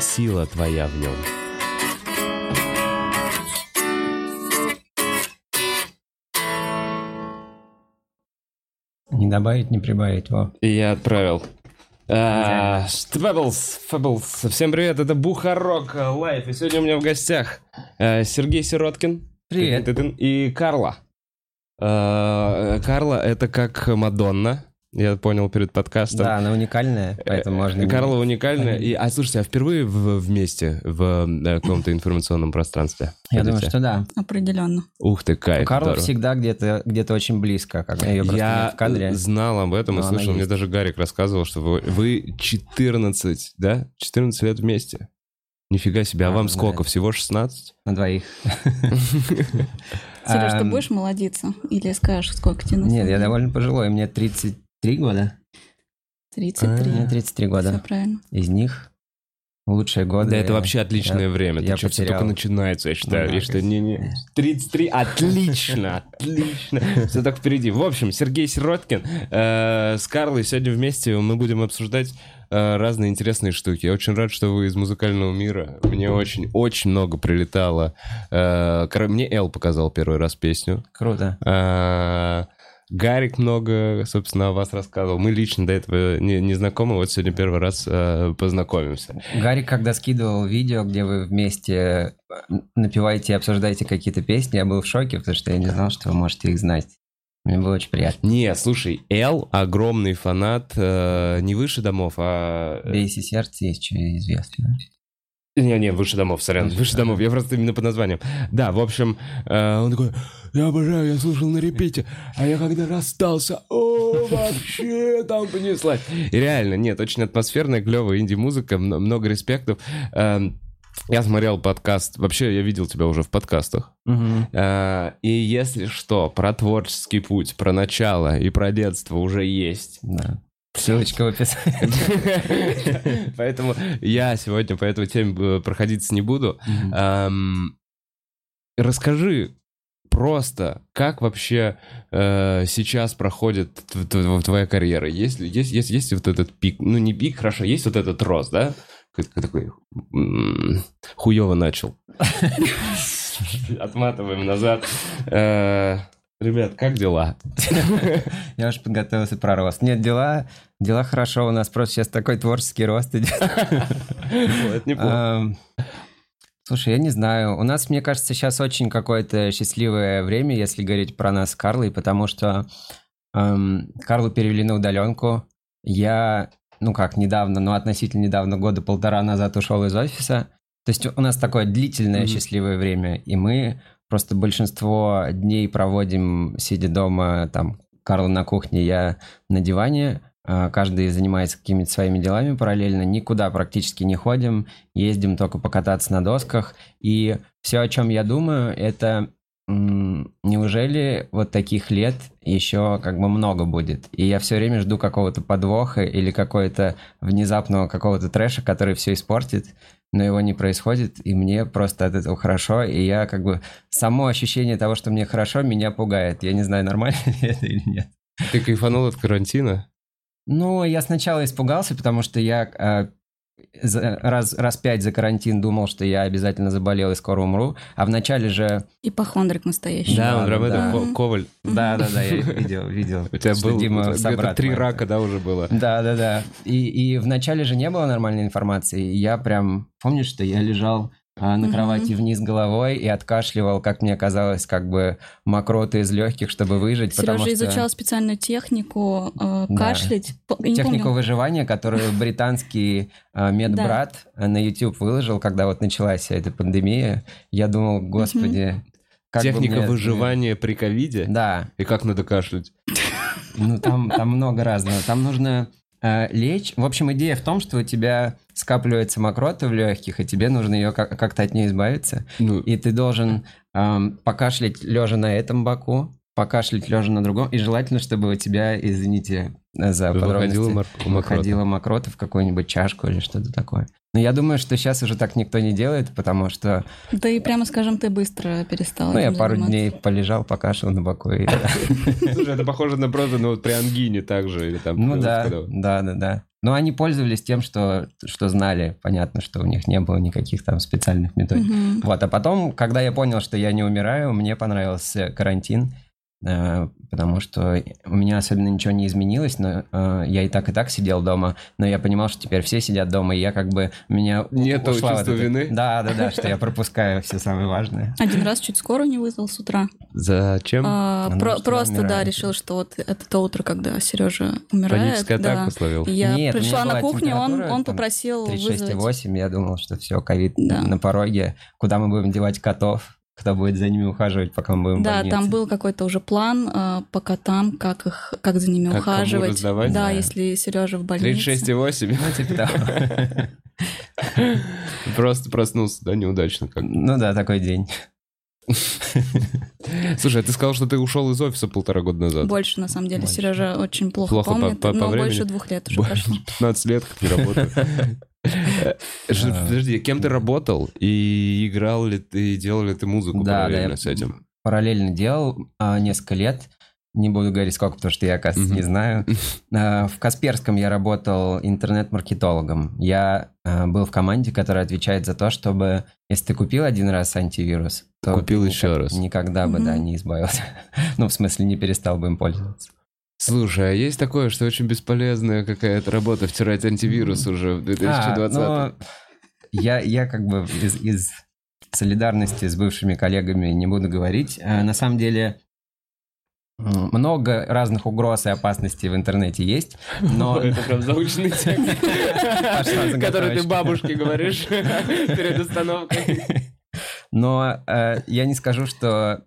сила твоя в нем. Не добавить, не прибавить, во. Я отправил. А, Фэблс, Фэблс. Всем привет, это Бухарог Лайв. И сегодня у меня в гостях э, Сергей Сироткин. Привет. И Карла. Э, Карла это как Мадонна. Я понял перед подкастом. Да, она уникальная, поэтому можно... не- Карла уникальная. И, а слушайте, а впервые в- вместе в э, каком-то информационном пространстве? Я думаю, Ходите? что да. Определенно. Ух ты, кайф. Карла здорово. всегда где-то где очень близко, как ее просто Я нет в кадре. знал об этом и слышал, мне даже Гарик рассказывал, что вы, вы 14, да? 14 лет вместе. Нифига себе, а А, вам да. сколько? Всего 16? На двоих. Сереж, ты будешь молодиться? Или скажешь, сколько тебе на Нет, я довольно пожилой, мне 33 года. 33. Мне 33 Все года. правильно. Из них лучшие годы... Да, это вообще отличное я- время. я что, все только начинается, я считаю. Ну я считаю, не-не. 33, отлично, отлично. Все так впереди. В общем, Сергей Сироткин э, с Карлой сегодня вместе мы будем обсуждать э, разные интересные штуки. Я очень рад, что вы из музыкального мира. Мне очень-очень много прилетало. Э, Мне Эл показал первый раз песню. Круто. Гарик много, собственно, о вас рассказывал. Мы лично до этого не, не знакомы, вот сегодня первый раз э, познакомимся. Гарик, когда скидывал видео, где вы вместе э, напеваете и обсуждаете какие-то песни, я был в шоке, потому что я не знал, что вы можете их знать. Мне было очень приятно. Не, слушай, Эл огромный фанат э, не выше домов, а... «Бейся сердце» есть что известно. Не-не, выше домов, сорян, выше домов, я просто именно по названиям. Да, в общем, э, он такой, я обожаю, я слушал на репите, а я когда расстался, о, вообще там понеслась. И реально, нет, очень атмосферная, клевая инди-музыка, много респектов. Эм, Я смотрел подкаст, вообще я видел тебя уже в подкастах. Э, И если что, про творческий путь, про начало и про детство уже есть. Да. Ссылочка в описании. Поэтому я сегодня по этой теме э, проходиться не буду. Расскажи просто, как вообще э, сейчас проходит твоя карьера? Есть, ли- есть, есть, есть вот этот пик, ну не пик, хорошо, есть вот этот рост, да? Такой м, хуёво начал. Отматываем назад. Ребят, как дела? Я уж подготовился про рост. Нет, дела, дела хорошо, у нас просто сейчас такой творческий рост идет. О, Это неплохо. Слушай, я не знаю. У нас, мне кажется, сейчас очень какое-то счастливое время, если говорить про нас с Карлой, потому что эм, Карлу перевели на удаленку. Я, ну как, недавно, ну относительно недавно, года полтора назад ушел из офиса. То есть у нас такое длительное Мгм. счастливое время, и мы просто большинство дней проводим, сидя дома, там, Карл на кухне, я на диване, а, каждый занимается какими-то своими делами параллельно, никуда практически не ходим, ездим только покататься на досках, и все, о чем я думаю, это неужели вот таких лет еще как бы много будет? И я все время жду какого-то подвоха или какого-то внезапного какого-то трэша, который все испортит, но его не происходит, и мне просто от этого хорошо, и я как бы... Само ощущение того, что мне хорошо, меня пугает. Я не знаю, нормально ли это или нет. Ты кайфанул от карантина? Ну, я сначала испугался, потому что я за- раз, раз пять за карантин думал, что я обязательно заболел и скоро умру, а вначале же... Ипохондрик настоящий. Да, он да, это, да. Ко- Коваль. Да-да-да, я видел, видел. У тебя был Дима собрат три мой. рака, да, уже было? Да, да, да. И, и вначале же не было нормальной информации. И я прям помню, что я лежал на Мгм. кровати вниз головой и откашливал, как мне казалось, как бы мокроты из легких, чтобы выжить. потому Сережа что изучал специальную технику э, Да. кашлять. Я не технику помню. выживания, которую британский а, медбрат на YouTube выложил, когда вот началась вся эта пандемия. Я думал, господи, как бы Техника мне- выживания при ковиде? Да, И как надо кашлять? Ну, там, там много разного. Там нужно э, лечь. В общем, идея в том, что у тебя скапливается мокрота в легких, и тебе нужно ее как- как-то от нее избавиться. Ну, И ты должен эм, покашлять лежа на этом боку, покашлять лежа на другом, и желательно, чтобы у тебя, извините за Выходила подробности, мокрота. выходила мокрота в какую-нибудь чашку или что-то такое. Но я думаю, что сейчас уже так никто не делает, потому что, Да и прямо скажем, ты быстро перестал. ну, я пару заниматься. дней полежал, покашлял на боку. и- Слушай, это похоже на просто, ну, вот при ангине также, или там... Ну да, да, да, да. Но они пользовались тем, что, что знали. Понятно, что у них не было никаких там специальных методик. Вот, а потом, когда я понял, что я не умираю, мне понравился карантин, э, потому что у меня особенно ничего не изменилось, но э, я и так и так сидел дома, но я понимал, что теперь все сидят дома, и я как бы у меня Нету ушла вот чувства эта- вины? Да, да, да, что я пропускаю все самое важное. Один раз чуть скорую не вызвал с утра. Зачем? А, про- просто, да, решил, что вот это то утро, когда Сережа умирает. Паническая да. атака словил. Я Нет, пришла на кухню, он, он попросил вызвать. 36,8, я думал, что все, ковид Да. на пороге. Куда мы будем девать котов? Кто будет за ними ухаживать, пока мы будем Да, больнице? там был какой-то уже план э, по котам, как их, как за ними Как кому ухаживать. раздавать? Да, Да. если Сережа в больнице. 36,8. Ну, типа того. Просто проснулся, да, неудачно как. Ну да, такой день. Слушай, а ты сказал, что ты ушел из офиса полтора года назад. Больше, на самом деле, Больше. Сережа очень плохо, Плохо по- помнит, по- по но времени? больше двух лет уже прошло. 15 лет как не работаю. А. Подожди, кем ты работал? И играл ли ты, делал ли ты музыку параллельно с этим? параллельно делал а, несколько лет. Не буду говорить сколько, потому что я, оказывается, Мгм. не знаю. А, В Касперском я работал интернет-маркетологом. Я а, был в команде, которая отвечает за то, чтобы, если ты купил один раз антивирус, то Купил ты еще никак- раз. Никогда бы, да, не избавился. Ну, в смысле, не перестал бы им пользоваться. Слушай, а есть такое, что очень бесполезная какая-то работа втирать антивирус уже в 2020 А, ну, я, я как бы из, из солидарности с бывшими коллегами не буду говорить. А, На самом деле много разных угроз и опасностей в интернете есть, но... Это прям заученный текст, который ты бабушке говоришь перед остановкой. Но э, я не скажу, что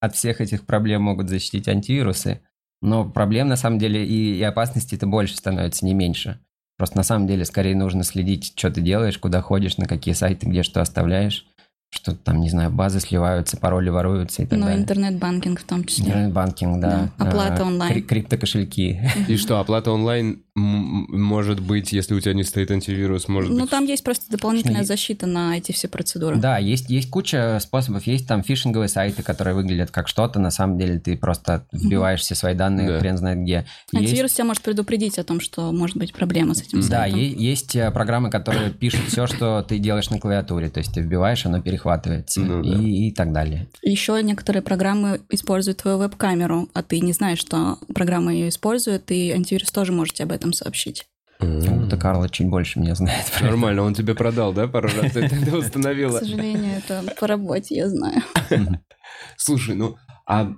от всех этих проблем могут защитить антивирусы, но проблем на самом деле и, и опасностей-то больше становится, не меньше. Просто на самом деле скорее нужно следить, что ты делаешь, куда ходишь, на какие сайты, где что оставляешь, что там, не знаю, базы сливаются, пароли воруются и так Ну, далее. интернет-банкинг в том числе. Интернет-банкинг, да. Да, оплата А, онлайн. кри- криптокошельки. И что, оплата онлайн может быть, если у тебя не стоит антивирус, может Ну, быть... там есть просто дополнительная Есть. защита на эти все процедуры. Да, есть, есть куча способов. Есть там фишинговые сайты, которые выглядят как что-то. На самом деле ты просто вбиваешь все свои данные, Да. хрен знает где. Есть- Антивирус тебя может предупредить о том, что может быть проблема с этим Да, сайтом. е- есть э, программы, которые пишут все, что ты делаешь на клавиатуре. То есть ты вбиваешь, оно перехватывается Ну да. и, и так далее. Еще некоторые программы используют твою веб-камеру, а ты не знаешь, что программа ее использует, и антивирус тоже может тебе об этом сообщить. М. Как будто Карла чуть больше меня знает. Нормально, он тебе продал, да, пару раз? Ты это К установила. сожалению, это по работе, я знаю. Слушай, ну, а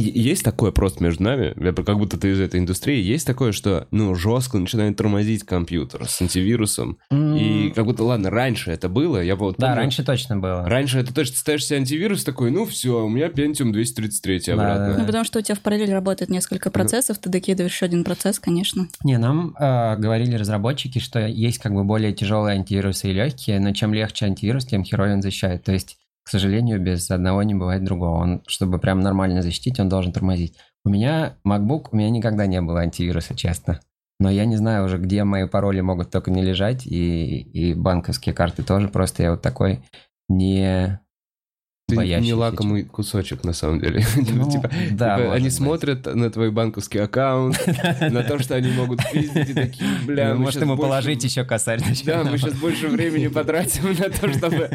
Есть такое просто между нами, как будто ты из этой индустрии, есть такое, что, ну, жестко начинает тормозить компьютер с антивирусом. И как будто, ладно, раньше это было, я вот Да, помню, раньше точно было. Раньше это точно ставишь себе антивирус такой, ну все, у меня Pentium 233 Да, обратно. да, Ну, потому что у тебя в параллели работает несколько процессов, ты докидываешь еще один процесс, конечно. Не, нам э, говорили разработчики, что есть как бы более тяжелые антивирусы и легкие, но чем легче антивирус, тем херовее он защищает. То есть, к сожалению, без одного не бывает другого. Он, чтобы прям нормально защитить, он должен тормозить. У меня MacBook, у меня никогда не было антивируса, честно. Но я не знаю уже, где мои пароли могут только не лежать, и, и банковские карты тоже. Просто я вот такой не Ты не лакомый кусочек, на самом деле. Ну, Типа, да, типа, они быть. смотрят на твой банковский аккаунт, на то, что они могут пиздить, и такие, бля, Ну, Может, ему больше- положить еще косарь. Да, мы сейчас больше времени потратим на то, чтобы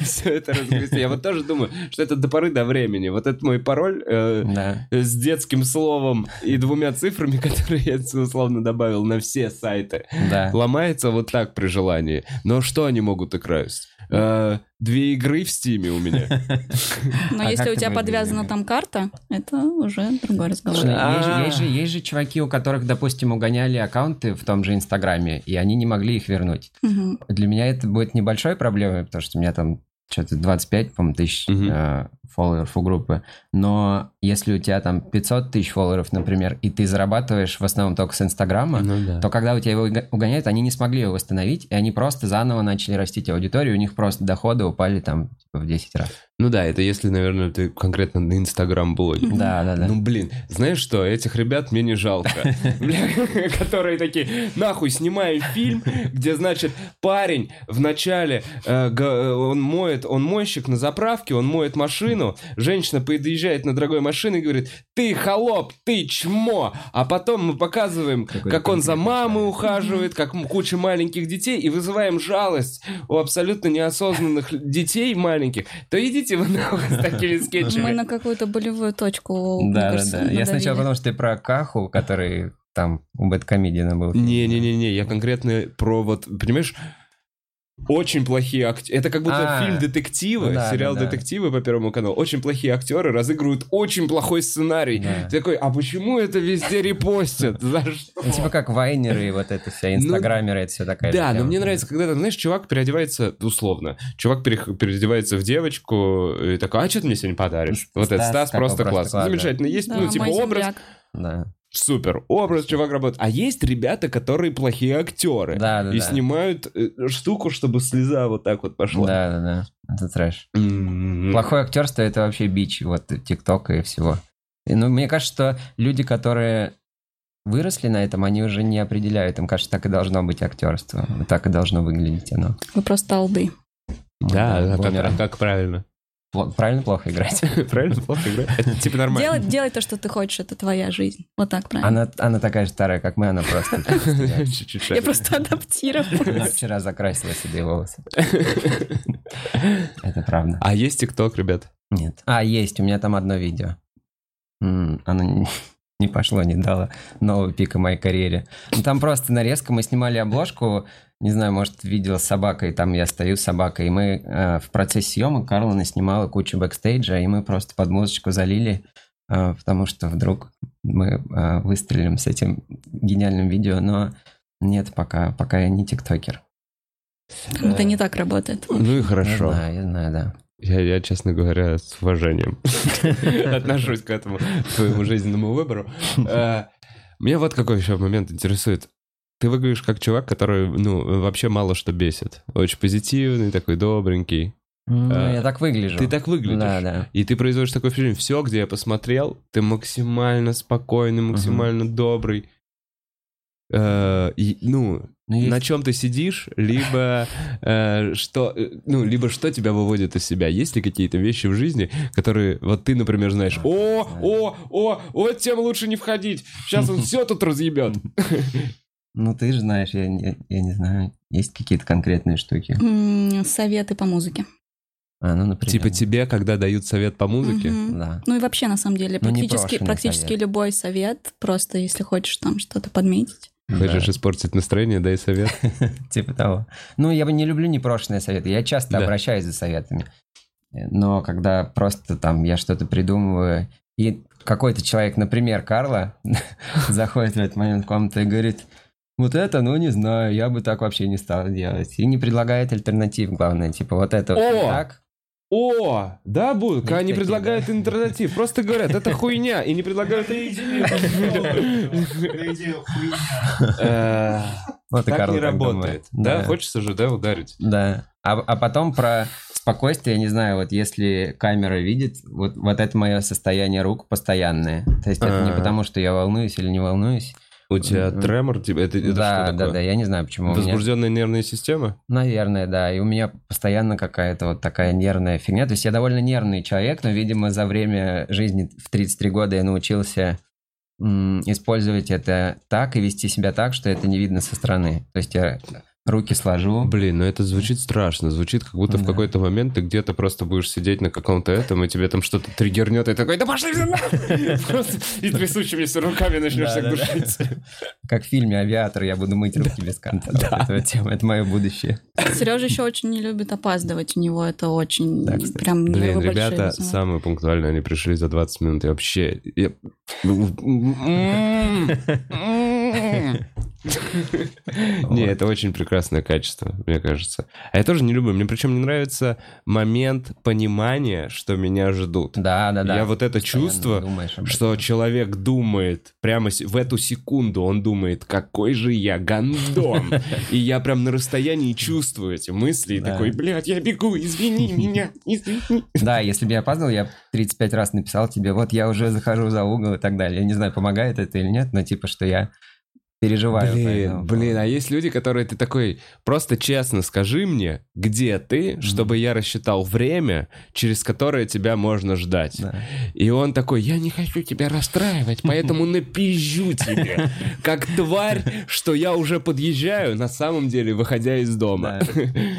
все это разгрести. Я вот тоже думаю, что это до поры до времени. Вот это мой пароль э, Да. с детским словом и двумя цифрами, которые я условно добавил на все сайты. Да. Ломается вот так при желании. Но что они могут украсть? Э, Две игры в стиме у меня. Но А если у тебя подвязана там карта, это уже другой разговор. А. есть, же, есть, же, есть же чуваки, у которых, допустим, угоняли аккаунты в том же Инстаграме, и они не могли их вернуть. Для меня это будет небольшой проблемой, потому что у меня там что-то 25, по-моему, тысяч Мгм. э, фолловеров у группы. Но если у тебя там 500 тысяч фолловеров, например, и ты зарабатываешь в основном только с Инстаграма, Ну да. то когда у тебя его уго- угоняют, они не смогли его восстановить, и они просто заново начали растить аудиторию, у них просто доходы упали там типа, в 10 раз. Ну да, это если, наверное, ты конкретно на Инстаграм-блоге. Да, да, да. Ну, блин, знаешь что, этих ребят мне не жалко. Которые такие, нахуй, снимаем фильм, где, значит, парень вначале, э, га- он моет, он мойщик на заправке, он моет машину, женщина подъезжает на дорогой машине и говорит, ты холоп, ты чмо, а потом мы показываем, как он за мамой ухаживает, как куча маленьких детей, и вызываем жалость у абсолютно неосознанных детей маленьких, то идите вы нахуй с такими Мы скетчами. на какую-то болевую точку, Да, да, да. Я сначала подумал, что ты про Каху, который там у Бэткомедиана был. Не-не-не, я конкретно про вот, понимаешь, очень плохие актеры. Это как будто А, фильм детективы, ну да, сериал да, да. детективы по Первому каналу. Очень плохие актеры разыгрывают очень плохой сценарий. Да. Ты такой, а почему это везде репостят? За что? Ну, типа как вайнеры и вот это вся, инстаграмеры, это все такая Да, но мне нравится, когда, знаешь, чувак переодевается, условно, чувак перех- переодевается в девочку и такой, а что ты мне сегодня подаришь? Вот этот Стас просто просто класс. класс, да. Замечательно. Есть, Да, ну, типа, образ. Да. Супер. Образ чувак работает. А есть ребята, которые плохие актеры. Да, да, и да. снимают э, штуку, чтобы слеза вот так вот пошла. Да, да, да. Это трэш. М. Плохое актерство это вообще бич вот ТикТока и всего. И, ну, мне кажется, что люди, которые выросли на этом, они уже не определяют. Им кажется, так и должно быть актерство. Так и должно выглядеть оно. Вы просто алды. Да, Да, а как, а как правильно? Правильно плохо играть? Правильно, плохо играть? Это типа нормально. Делай, делай то, что ты хочешь, это твоя жизнь. Вот так правильно. Она, она такая же старая, как мы, она просто... Я просто Она адаптировалась. вчера закрасила седые волосы. Это правда. А есть ТикТок, ребят? Нет. А, есть, у меня там одно видео. Оно не, не пошло, не дало нового пика моей карьере. Ну, там просто нарезка, мы снимали обложку, не знаю, может, видел с собакой, там я стою с собакой, и мы э, в процессе съемок Карла наснимала кучу бэкстейджа, и мы просто под музычку залили, э, потому что вдруг мы э, выстрелим с этим гениальным видео, но нет, пока, пока я не тиктокер. Это не так работает. Ну и Я хорошо. знаю, я знаю, да. Я, я, честно говоря, с уважением отношусь к этому твоему жизненному выбору. Э, Меня вот какой еще момент интересует. Ты выглядишь как чувак, который, ну, вообще мало что бесит. Очень позитивный, такой добренький. Ну, Э, я так выгляжу. Ты так выглядишь. Да, да. И ты производишь такое впечатление. Все, где я посмотрел, ты максимально спокойный, максимально добрый. Э, и, ну, Ну, есть- на чем ты сидишь, либо э, что, э, ну, либо что тебя выводит из себя. Есть ли какие-то вещи в жизни, которые, вот ты, например, знаешь, о, о, о, вот тем лучше не входить, сейчас он все тут разъебет. Ну, ты же знаешь, я, я, я не знаю, есть какие-то конкретные штуки. М, Советы по музыке. А, ну, например. Типа тебе, когда дают совет по музыке, Мгм. Да. Ну и вообще, на самом деле, Ну, практически, непрошенный практически совет. любой совет, просто если хочешь там что-то подметить. хочешь Да, испортить настроение, дай совет. Типа того. Ну, я бы не люблю непрошенные советы. Я часто Да. обращаюсь за советами. Но когда просто там я что-то придумываю, и какой-то человек, например, Карла, заходит в этот момент в комнату и говорит, вот это, ну, не знаю, я бы так вообще не стал делать. И не предлагает альтернатив, главное. Типа, вот это вот О! не так. О, да, будут, когда они такие, предлагают да. альтернатив, просто говорят, это хуйня, и не предлагают... Вот и Так не работает. Да, хочется же, да, ударить. Да. А, а потом про спокойствие, не знаю, вот если камера видит, вот, вот это мое состояние рук постоянное. То есть это не А. потому, что я волнуюсь или не волнуюсь. У тебя тремор, типа, это, это да, да, да, я не знаю, почему. у меня- Возбужденная нервная система? Наверное, да. И у меня постоянно какая-то вот такая нервная фигня. То есть я довольно нервный человек, но, видимо, за время жизни в 33 года я научился использовать это так и вести себя так, что это не видно со стороны. То есть я руки сложу. Блин, ну это звучит страшно. Звучит, как будто в Да. какой-то момент ты где-то просто будешь сидеть на каком-то этом, и тебе там что-то триггернет, и такой, да пошли вы нахуй!» Просто и трясущимися руками начнешь так Да-да-да. душить. Как в фильме «Авиатор» я буду мыть руки без конца. Это тема, Это мое будущее. Сережа еще очень не любит опаздывать. У него это очень прям Блин, ребята самые пунктуальные, они пришли за 20 минут, и вообще... Не, это очень прекрасное качество, мне кажется. А я тоже не люблю. Мне причем не нравится момент понимания, что меня ждут. Да, да, да. Я вот это чувство, что человек думает, прямо в эту секунду он думает, какой же я гандон. И я прям на расстоянии чувствую эти мысли и такой, блядь, я бегу, извини меня, извини. Да, если бы я опаздывал, я 35 раз написал тебе, вот я уже захожу за угол и так далее. Я не знаю, помогает это или нет, но типа, что я переживаю. Блин, этому блин, а есть люди, которые ты такой, просто честно скажи мне, где ты, чтобы я рассчитал время, через которое тебя можно ждать. Да. И он такой, я не хочу тебя расстраивать, поэтому напизжу тебе, как тварь, что я уже подъезжаю, на самом деле, выходя из дома.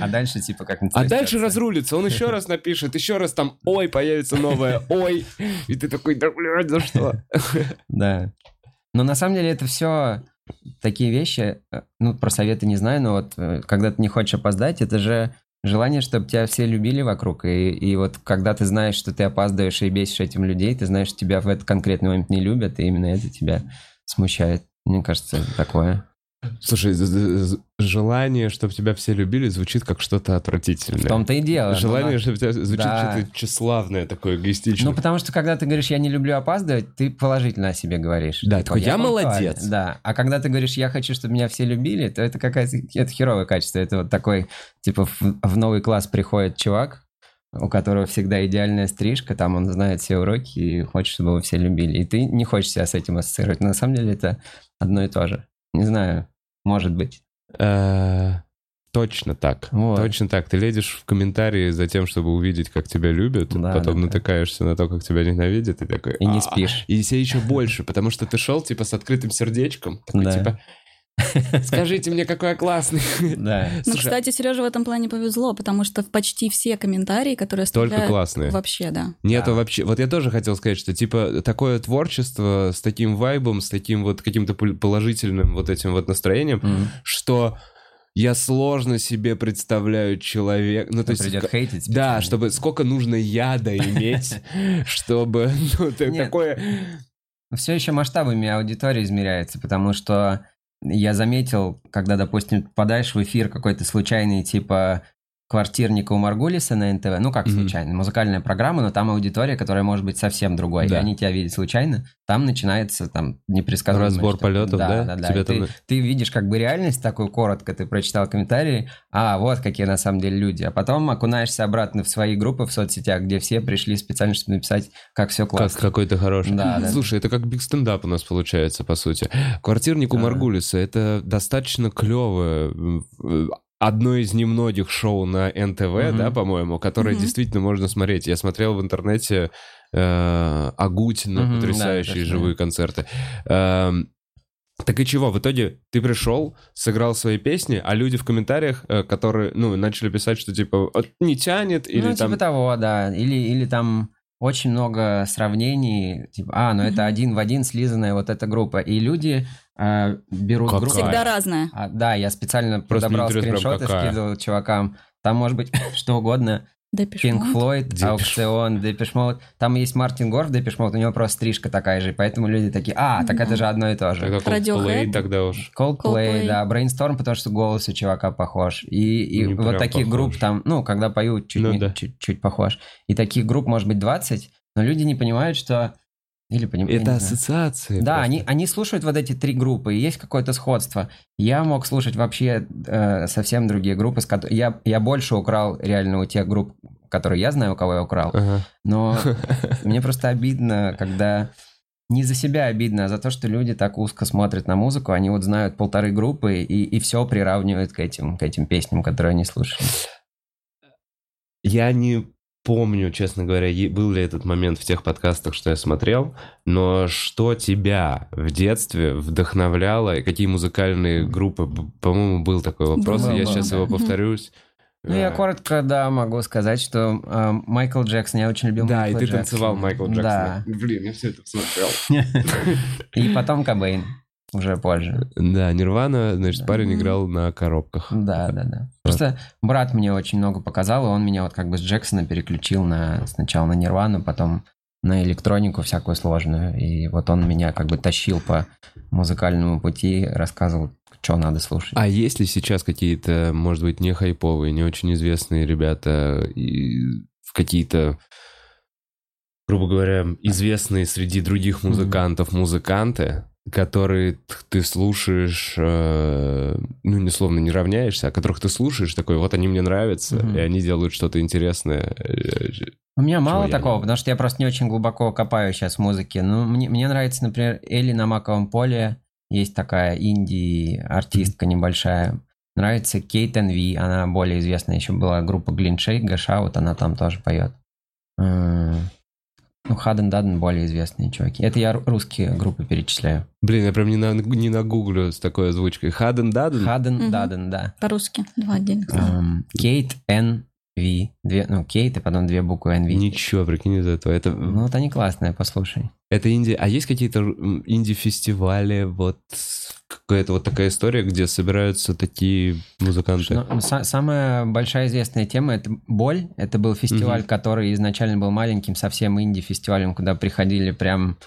А дальше типа как А дальше разрулится, он еще раз напишет, еще раз там ой, появится новое ой, и ты такой, да блядь, за что? Да. Но на самом деле это все такие вещи, э, ну, про советы не знаю, но вот э, когда ты не хочешь опоздать, это же желание, чтобы тебя все любили вокруг. И, и вот когда ты знаешь, что ты опаздываешь и бесишь этим людей, ты знаешь, что тебя в этот конкретный момент не любят, и именно это тебя смущает. Мне кажется, это такое. Слушай, желание, чтобы тебя все любили, звучит как что-то отвратительное. В том-то и дело. Ну, Желание, на- чтобы тебя звучит Да. что-то тщеславное, такое эгоистичное. Ну, потому что когда ты говоришь, я не люблю опаздывать, ты положительно о себе говоришь. Да, такой, «Я пунктуален». молодец. Да, а когда ты говоришь, я хочу, чтобы меня все любили, то это какая-то это херовое качество. Это вот такой, типа, в, в новый класс приходит чувак, у которого всегда идеальная стрижка, там он знает все уроки и хочет, чтобы его все любили. И ты не хочешь себя с этим ассоциировать. Но на самом деле это одно и то же. Не знаю, может быть. Э, Точно так. Вот. Точно так. Ты лезешь в комментарии за тем, чтобы увидеть, как тебя любят, Да, потом да, да. натыкаешься на то, как тебя ненавидят, и такой... И не «А». спишь. И себе еще больше, потому что ты шел, типа, с открытым сердечком. Такой, Да. типа, скажите мне, какой я классный. Да. Ну, Слушай, кстати, Сереже в этом плане повезло, потому что почти все комментарии, которые Только оставляют... классные. Вообще, да. Нету Да. вообще... Вот я тоже хотел сказать, что, типа, такое творчество с таким вайбом, с таким вот каким-то пол- положительным вот этим вот настроением, М. что я сложно себе представляю человека... Ну, то есть... Придет хейтить. Да, чтобы сколько нужно яда иметь, чтобы ну, Нет. такое... Все еще масштабами аудитории измеряется, потому что я заметил, когда, допустим, попадаешь в эфир какой-то случайный, типа квартирника у Маргулиса на НТВ, ну как Мгм. случайно, музыкальная программа, но там аудитория, которая может быть совсем другой, Да. и они тебя видят случайно, там начинается там непредсказуемое Разбор что-то. полетов, да? Да, да, Тебе И ты, ты видишь как бы реальность такую коротко, ты прочитал комментарии, а вот какие на самом деле люди, а потом окунаешься обратно в свои группы в соцсетях, где все пришли специально, чтобы написать, как все Как классно. какой то хороший. Да, да. Слушай, это как биг стендап у нас получается, по сути. Квартирник у Да. Маргулиса это достаточно клевое. Одно из немногих шоу на НТВ, Мгм. да, по-моему, которое Мгм. действительно можно смотреть. Я смотрел в интернете э, Агутина, да, потрясающие точно. живые концерты. Эм, Так и чего? В итоге ты пришел, сыграл свои песни, а люди в комментариях, э, которые, ну, начали писать, что типа «Вот не тянет или ну, там... типа того, да. Или, или там очень много сравнений, типа, а, ну это один в один слизанная вот эта группа. И люди а, берут Какая? группу... Всегда разное. А, да, я специально Просто подобрал прям скриншоты, какая. скидывал чувакам. Там может быть что угодно. Floyd, Depeche Аукцион, Mode. Там есть Мартин Гор в Depeche Mode, у него просто стрижка такая же, поэтому люди такие, а, так Да. это же одно и то же. Тогда. Coldplay тогда уж... Coldplay, Coldplay. да, Brainstorm, потому что голос у чувака похож. И, и Не вот прям таких похож. групп там, ну, когда поют, чуть, Ну не- да. чуть, чуть похож. И таких групп может быть 20, но люди не понимают, что... Или понимают... Это ассоциации. Да, просто. они, они слушают вот эти три группы, и есть какое-то сходство. Я мог слушать вообще э, совсем другие группы, с кото- я, я больше украл реально у тех групп, которые я знаю, у кого я украл. Ага. Но мне просто обидно, когда... Не за себя обидно, а за то, что люди так узко смотрят на музыку, они вот знают полторы группы и, и все приравнивают к этим, к этим песням, которые они слушали. Я не помню, честно говоря, был ли этот момент в тех подкастах, что я смотрел, но что тебя в детстве вдохновляло, и какие музыкальные группы, по-моему, был такой вопрос, и я было, сейчас да. его повторюсь. Ну, я Э, коротко, да, могу сказать, что э, Майкл Джексон, я очень любил Да, и Майкла ты Джексона. танцевал Майкла Джексона. Да. Блин, я все это смотрел. И потом Кобейн, уже позже. Да, Нирвана, значит, Да. парень играл на коробках. Да, да, да. Просто брат мне очень много показал, и он меня вот как бы с Джексона переключил на сначала на Нирвану, потом на электронику всякую сложную. И вот он меня как бы тащил по музыкальному пути, рассказывал, что надо слушать. А есть ли сейчас какие-то, может быть, не хайповые, не очень известные ребята, и какие-то, грубо говоря, известные среди других музыкантов музыканты, которые ты слушаешь, э, ну, не словно не равняешься, а которых ты слушаешь, такой, вот они мне нравятся, Мгм. и они делают что-то интересное. Э, У меня мало такого, не- потому что я просто не очень глубоко копаю сейчас в музыке. Ну, мне, мне нравится, например, Элли на Маковом поле. Есть такая инди-артистка небольшая. Нравится Кейт Энви, она более известная. Еще была группа Глиншейк, Гашаут, она там тоже поет. Ну, Хаден Даден более известные чуваки. Это я ру- русские группы перечисляю. Блин, я прям не, на, не нагуглю с такой озвучкой. Хаден Даден? Хаден Мгм. Даден, да. По-русски, два отдельных слова. Кейт Н Ви. Две, ну, Кейт и потом две буквы Н Ви. Ничего, прикинь, из этого. Это, Ну, вот они классные, послушай. это инди... А есть какие-то инди-фестивали, вот какая-то вот такая история, где собираются такие музыканты? Ну, ну, са- самая большая известная тема это Боль. Это был фестиваль, Мгм. который изначально был маленьким, совсем инди-фестивалем, куда приходили прям,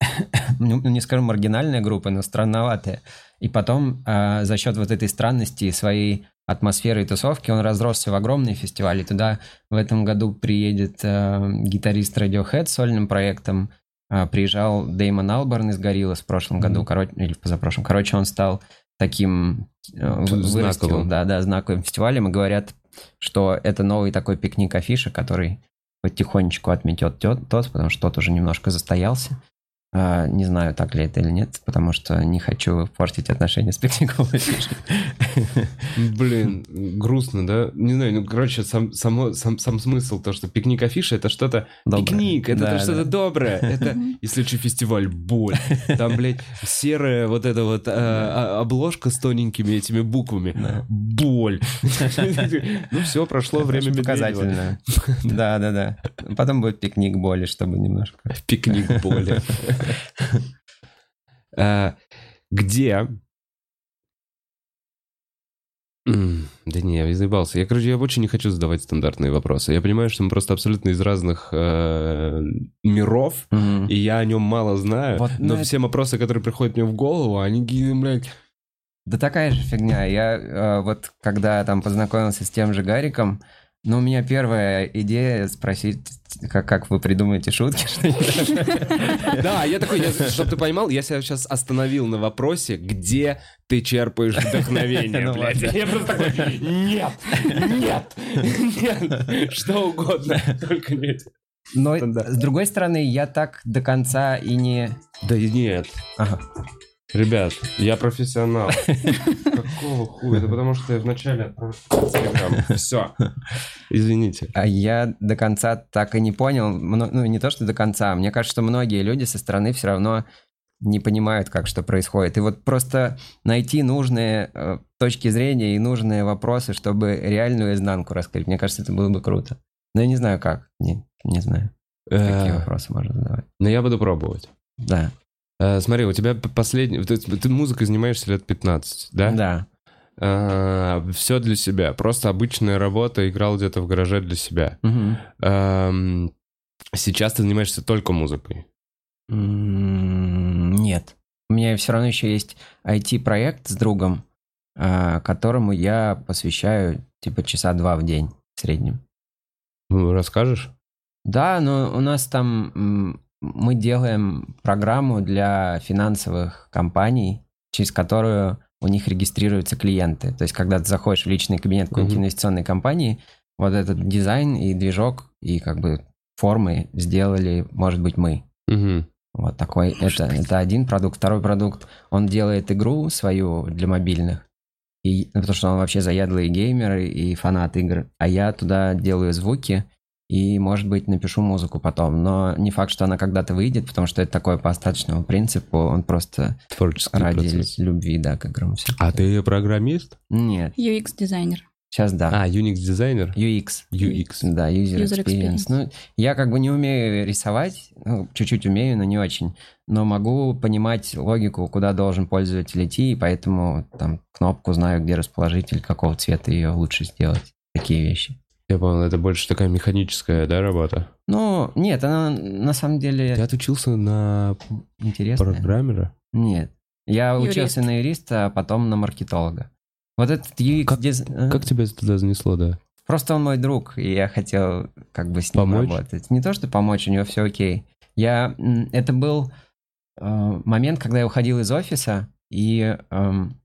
ну, не скажу маргинальные группы, но странноватые. И потом а, за счет вот этой странности и своей атмосферы и тусовки он разросся в огромный фестиваль. И туда в этом году приедет а, гитарист Radiohead с сольным проектом. А, приезжал Деймон Алберн из Гориллас в прошлом году, Мгм. короче, или позапрошлом. Короче, он стал таким э, вы- Знаковым. вырастил, да, да, знаковым фестивалем, и говорят, что это новый такой пикник афиша, который потихонечку отметет тот, потому что тот уже немножко застоялся. А, не знаю, так ли это или нет, потому что не хочу портить отношения с пикником. Блин, грустно, да? Не знаю, ну, короче, сам, само, сам, сам смысл, то, что пикник афиша, это что-то... Пикник, это Да, то, что-то да. доброе. Это, Мгм. и следующий фестиваль, боль. Там, блядь, серая вот эта вот а, обложка с тоненькими этими буквами. Да. Боль. Ну все, прошло время Очень Медведева. показательно. Да, да, да. Потом будет пикник боли, чтобы немножко. Пикник боли. Где... Да не, я заебался. Я, короче, я очень не хочу задавать стандартные вопросы. Я понимаю, что мы просто абсолютно из разных э, миров, Мгм. и я о нем мало знаю, Вот, ну, но это- все вопросы, которые приходят мне в голову, они, какие, блядь, Да такая же фигня. Я э, вот когда там познакомился с тем же Гариком, ну, у меня первая идея спросить, как, как вы придумаете шутки, Да, я такой, чтобы ты понимал, я себя сейчас остановил на вопросе, где ты черпаешь вдохновение, Ну блядь. Я просто такой, нет, нет, нет, что угодно, только не это. Но с другой стороны, я так до конца и не... Да нет, Ага. Ребят, я профессионал. Какого хуя? Это потому что я вначале отправил Телеграм. Все. Извините. А я до конца так и не понял, ну, не то, что до конца, мне кажется, что многие люди со стороны все равно не понимают, как что происходит. И вот просто найти нужные э, точки зрения и нужные вопросы, чтобы реальную изнанку раскрыть, мне кажется, это было бы круто. Но я не знаю как, не, не знаю, какие Э, вопросы можно задавать. Но я буду пробовать. Да, Э, Смотри, у тебя последний... Ты ты музыкой занимаешься лет 15, да? да. все для себя. Просто обычная работа, играл где-то в гараже для себя. Мгм. Эм, Сейчас ты занимаешься только музыкой. М, Нет. У меня все равно еще есть IT-проект с другом, а, которому я посвящаю типа часа два в день в среднем. Ну, Расскажешь? Да, но у нас там мы делаем программу для финансовых компаний, через которую у них регистрируются клиенты. То есть, когда ты заходишь в личный кабинет какой-нибудь Мгм. инвестиционной компании, вот этот дизайн и движок, и как бы формы сделали, может быть, мы. Мгм. Вот такой, это, это один продукт. Второй продукт, он делает игру свою для мобильных. И, ну, потому что он вообще заядлый геймер и фанат игр. А я туда делаю звуки и, может быть, напишу музыку потом. Но не факт, что она когда-то выйдет, потому что это такое по остаточному принципу. Он просто Творческий ради процесс. любви, да, к играм. всё. А ты программист? Нет, UX-дизайнер. сейчас да. А, Unix-дизайнер? UX. UX. Да, user, User experience. experience. Ну, я как бы не умею рисовать, ну, чуть-чуть умею, но не очень. Но могу понимать логику, куда должен пользователь идти, и поэтому там кнопку знаю, где расположить или какого цвета ее лучше сделать. Такие вещи. Я понял, это больше такая механическая, да, работа? Ну, нет, она на самом деле Ты отучился на интересная. программера? Нет. Я Юрист. учился на юриста, а потом на маркетолога. Вот этот UX Как- диз- а? Как тебя туда занесло, да? Просто он мой друг, и я хотел как бы с ним Помочь? работать. Не то, что помочь, у него все окей. Я... Это был э, момент, когда я уходил из офиса, и эм,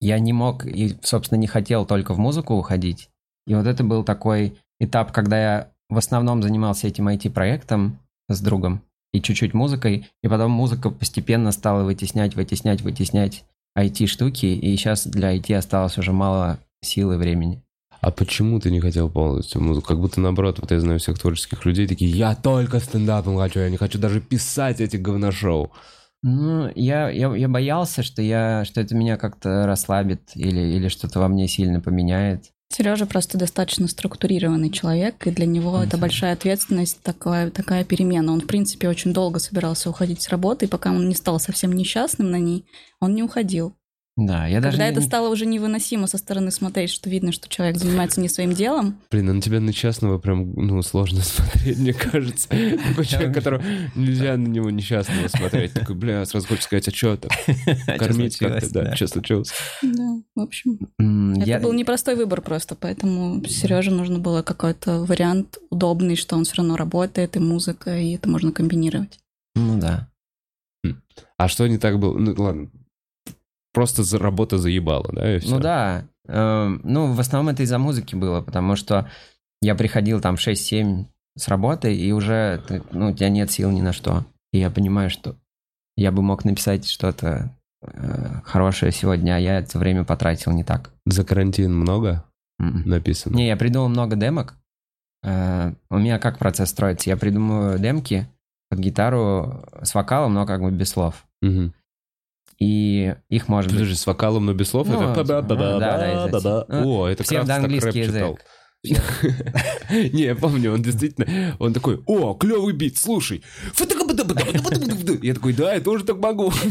я не мог, и, собственно, не хотел только в музыку уходить. И вот это был такой этап, когда я в основном занимался этим IT-проектом с другом и чуть-чуть музыкой, и потом музыка постепенно стала вытеснять, вытеснять, вытеснять IT-штуки, и сейчас для IT осталось уже мало сил и времени. А почему ты не хотел полностью музыку? Как будто наоборот, вот я знаю всех творческих людей, такие, я только стендапом хочу, я не хочу даже писать эти говношоу. Ну, я, я, я боялся, что, я, что это меня как-то расслабит или, или что-то во мне сильно поменяет. Сережа просто достаточно структурированный человек, и для него это большая ответственность, такая, такая перемена. Он, в принципе, очень долго собирался уходить с работы, и пока он не стал совсем несчастным на ней, он не уходил. Да, я даже Когда не- это стало уже невыносимо со стороны смотреть, что видно, что человек занимается не своим делом, Блин, а на тебя несчастного прям, ну, сложно смотреть, мне кажется. Такой человек, которого нельзя на него несчастного смотреть. Такой, бля, сразу хочется сказать, а что там? Что Кормить как-то, да, что случилось? да, в общем, это был непростой выбор просто, поэтому Сереже нужно было какой-то вариант удобный, что он все равно работает, и музыка, и это можно комбинировать. Ну да. А что не так было? Ну, ладно. Просто за- работа заебала, да, и всё? Ну да. Эм, ну, в основном это из-за музыки было, потому что я приходил там в 6-7 с работы, и уже ты- ну, у тебя нет сил ни на что. И я понимаю, что я бы мог написать что-то э, хорошее сегодня, а я это время потратил не так. За карантин много М-м. написано? Не, я придумал много демок. Э, У меня как процесс строится? Я придумываю демки под гитару с вокалом, но как бы без слов. Мгм. И их можно... Подожди, с вокалом, но без слов? Ну, это... да, да, да-да-да. да. О, это Крафт так Псевдоанглийский рэп язык. Не, я помню, он действительно, он такой, о, клевый бит, слушай. Я такой, да, я тоже так могу.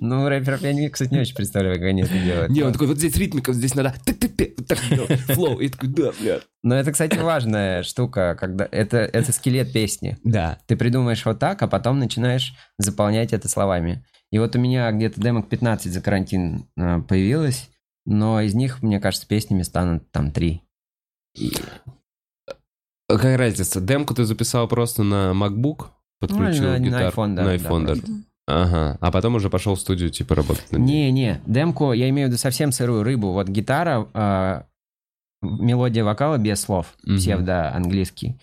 Ну, рэперов я, кстати, не очень представляю, как они это делают. Не, он такой, вот здесь ритмика, здесь надо так флоу. И я такой, да, бля. Но это, кстати, важная штука, когда это, это скелет песни. Да. Ты придумаешь вот так, а потом начинаешь заполнять это словами. И вот у меня где-то демок 15 за карантин а, появилось, но из них, мне кажется, песнями станут там три. И- А Какая разница? Демку ты записал просто на MacBook, подключил Ну, на- на гитару? iPhone, да, На да, iPhone даже. Мгм. Ага. А потом уже пошел в студию, типа, работать над ней. Не-не, демку, я имею в виду совсем сырую рыбу. Вот гитара, а, мелодия вокала без слов, Мгм. псевдо-английский.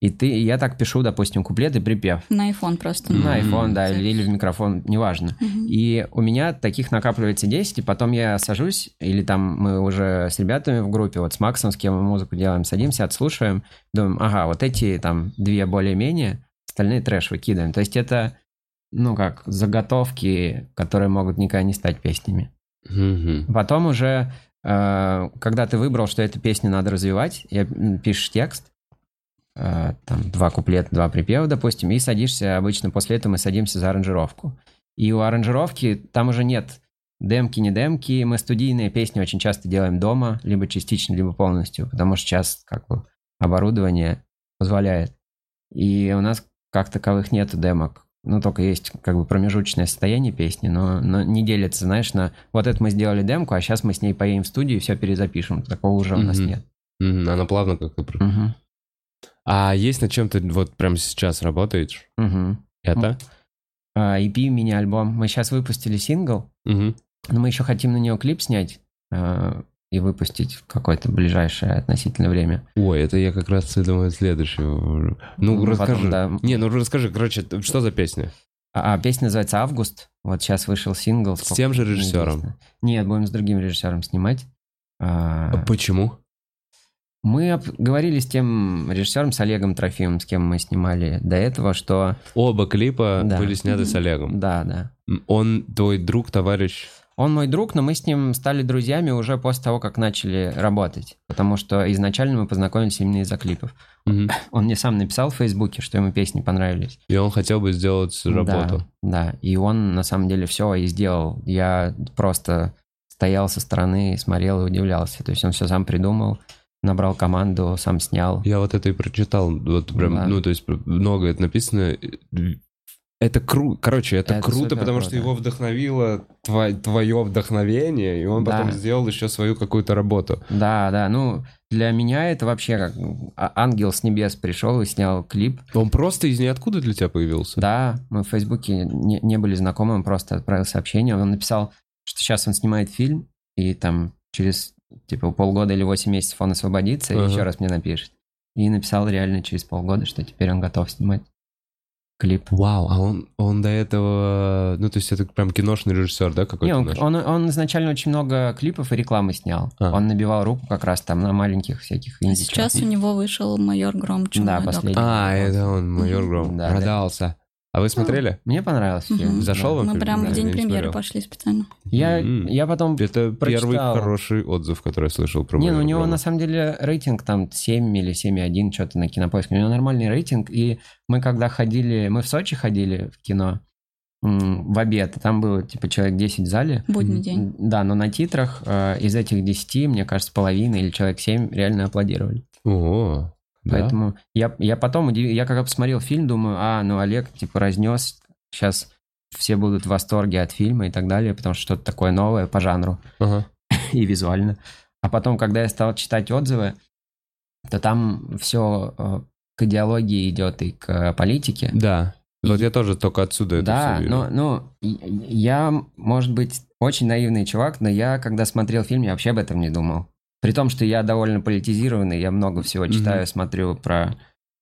И ты, и я так пишу, допустим, куплет и припев. На iPhone просто. На iPhone, да, или, или в микрофон, неважно. И у меня таких накапливается 10, и потом я сажусь, или там мы уже с ребятами в группе, вот с Максом, с кем мы музыку делаем, садимся, отслушиваем, думаем, ага, вот эти там две более-менее, остальные трэш выкидываем. То есть это, ну как, заготовки, которые могут никогда не стать песнями. Потом уже, э, когда ты выбрал, что эту песню надо развивать, я, пишешь текст, э, там два куплета, два припева, допустим, и садишься, обычно после этого мы садимся за аранжировку. И у аранжировки там уже нет демки, не демки, мы студийные песни очень часто делаем дома, либо частично, либо полностью, потому что сейчас как бы оборудование позволяет. И у нас как таковых нету демок. Ну, только есть как бы промежуточное состояние песни, но, но не делится, знаешь, на вот это мы сделали демку, а сейчас мы с ней поедем в студию и все перезапишем. Такого уже у нас Мгм. нет. Мгм. Она плавно как-то... Мгм. А есть над чем ты вот прямо сейчас работаешь? Мгм. Это? А, EP, мини-альбом. Мы сейчас выпустили сингл, Мгм. но мы еще хотим на него клип снять а, и выпустить в какое-то ближайшее относительно время. Ой, это я как раз думаю следующего. Ну, Ну, расскажи. потом, да. Не, ну расскажи, короче, что за песня? А, а песня называется «Август». Вот сейчас вышел сингл. С тем же режиссером? Неизвестно. Нет, будем с другим режиссером снимать. А, Почему? Мы говорили с тем режиссером, с Олегом Трофимовым, с кем мы снимали до этого, что... Оба клипа Да. были сняты с Олегом. Да, да. Он твой друг, товарищ. Он мой друг, но мы с ним стали друзьями уже после того, как начали работать. Потому что изначально мы познакомились именно из-за клипов. Мгм. Он мне сам написал в Фейсбуке, что ему песни понравились. И он хотел бы сделать работу. Да, да. И он на самом деле все и сделал. Я просто стоял со стороны, смотрел и удивлялся. То есть он все сам придумал, набрал команду, сам снял. Я вот это и прочитал, вот прям, Да. ну, то есть много это написано. Это круто, короче, это, Это круто, потому что круто. его вдохновило тво- твое вдохновение, и он Да. потом сделал еще свою какую-то работу. Да, да, ну, для меня это вообще как а- ангел с небес пришел и снял клип. Он просто из ниоткуда для тебя появился. Да, мы в Фейсбуке не, не были знакомы, он просто отправил сообщение. Он написал, что сейчас он снимает фильм, и там через типа полгода или 8 месяцев он освободится, Ага. и еще раз мне напишет. И написал реально через полгода, что теперь он готов снимать клип. Вау, а он, он до этого, ну, то есть это прям киношный режиссер, да, какой-то Не, он, он, он изначально очень много клипов и рекламы снял. А. Он набивал руку как раз там на маленьких всяких А инди Сейчас у него вышел майор Гром, Чумной Да, последний. доктор. А, это он, майор Гром, Да, да. А вы смотрели? Мне понравился фильм. Зашел вам Мы фильм? прям Да, в я день не премьеры смотрел. пошли специально. Я, М. я потом Это первый Прочитал. хороший отзыв, который я слышал про Не, ну у него на самом деле рейтинг там 7 или 7,1, что-то на кинопоиске. У него нормальный рейтинг. И мы когда ходили, мы в Сочи ходили в кино м, в обед, и там было типа человек 10 в зале. Будний день. Да, но на титрах э, из этих 10, мне кажется, половина или человек 7 реально аплодировали. О, да? Поэтому я, я потом, я когда посмотрел фильм, думаю, а, ну Олег типа разнес, сейчас все будут в восторге от фильма и так далее, потому что что-то такое новое по жанру Ага. и визуально. А потом, когда я стал читать отзывы, то там все к идеологии идет и к политике. Да. Вот я тоже только отсюда это да, всё вижу. но, ну, и- я, может быть, очень наивный чувак, но я, когда смотрел фильм, я вообще об этом не думал. При том, что я довольно политизированный, я много всего читаю, смотрю про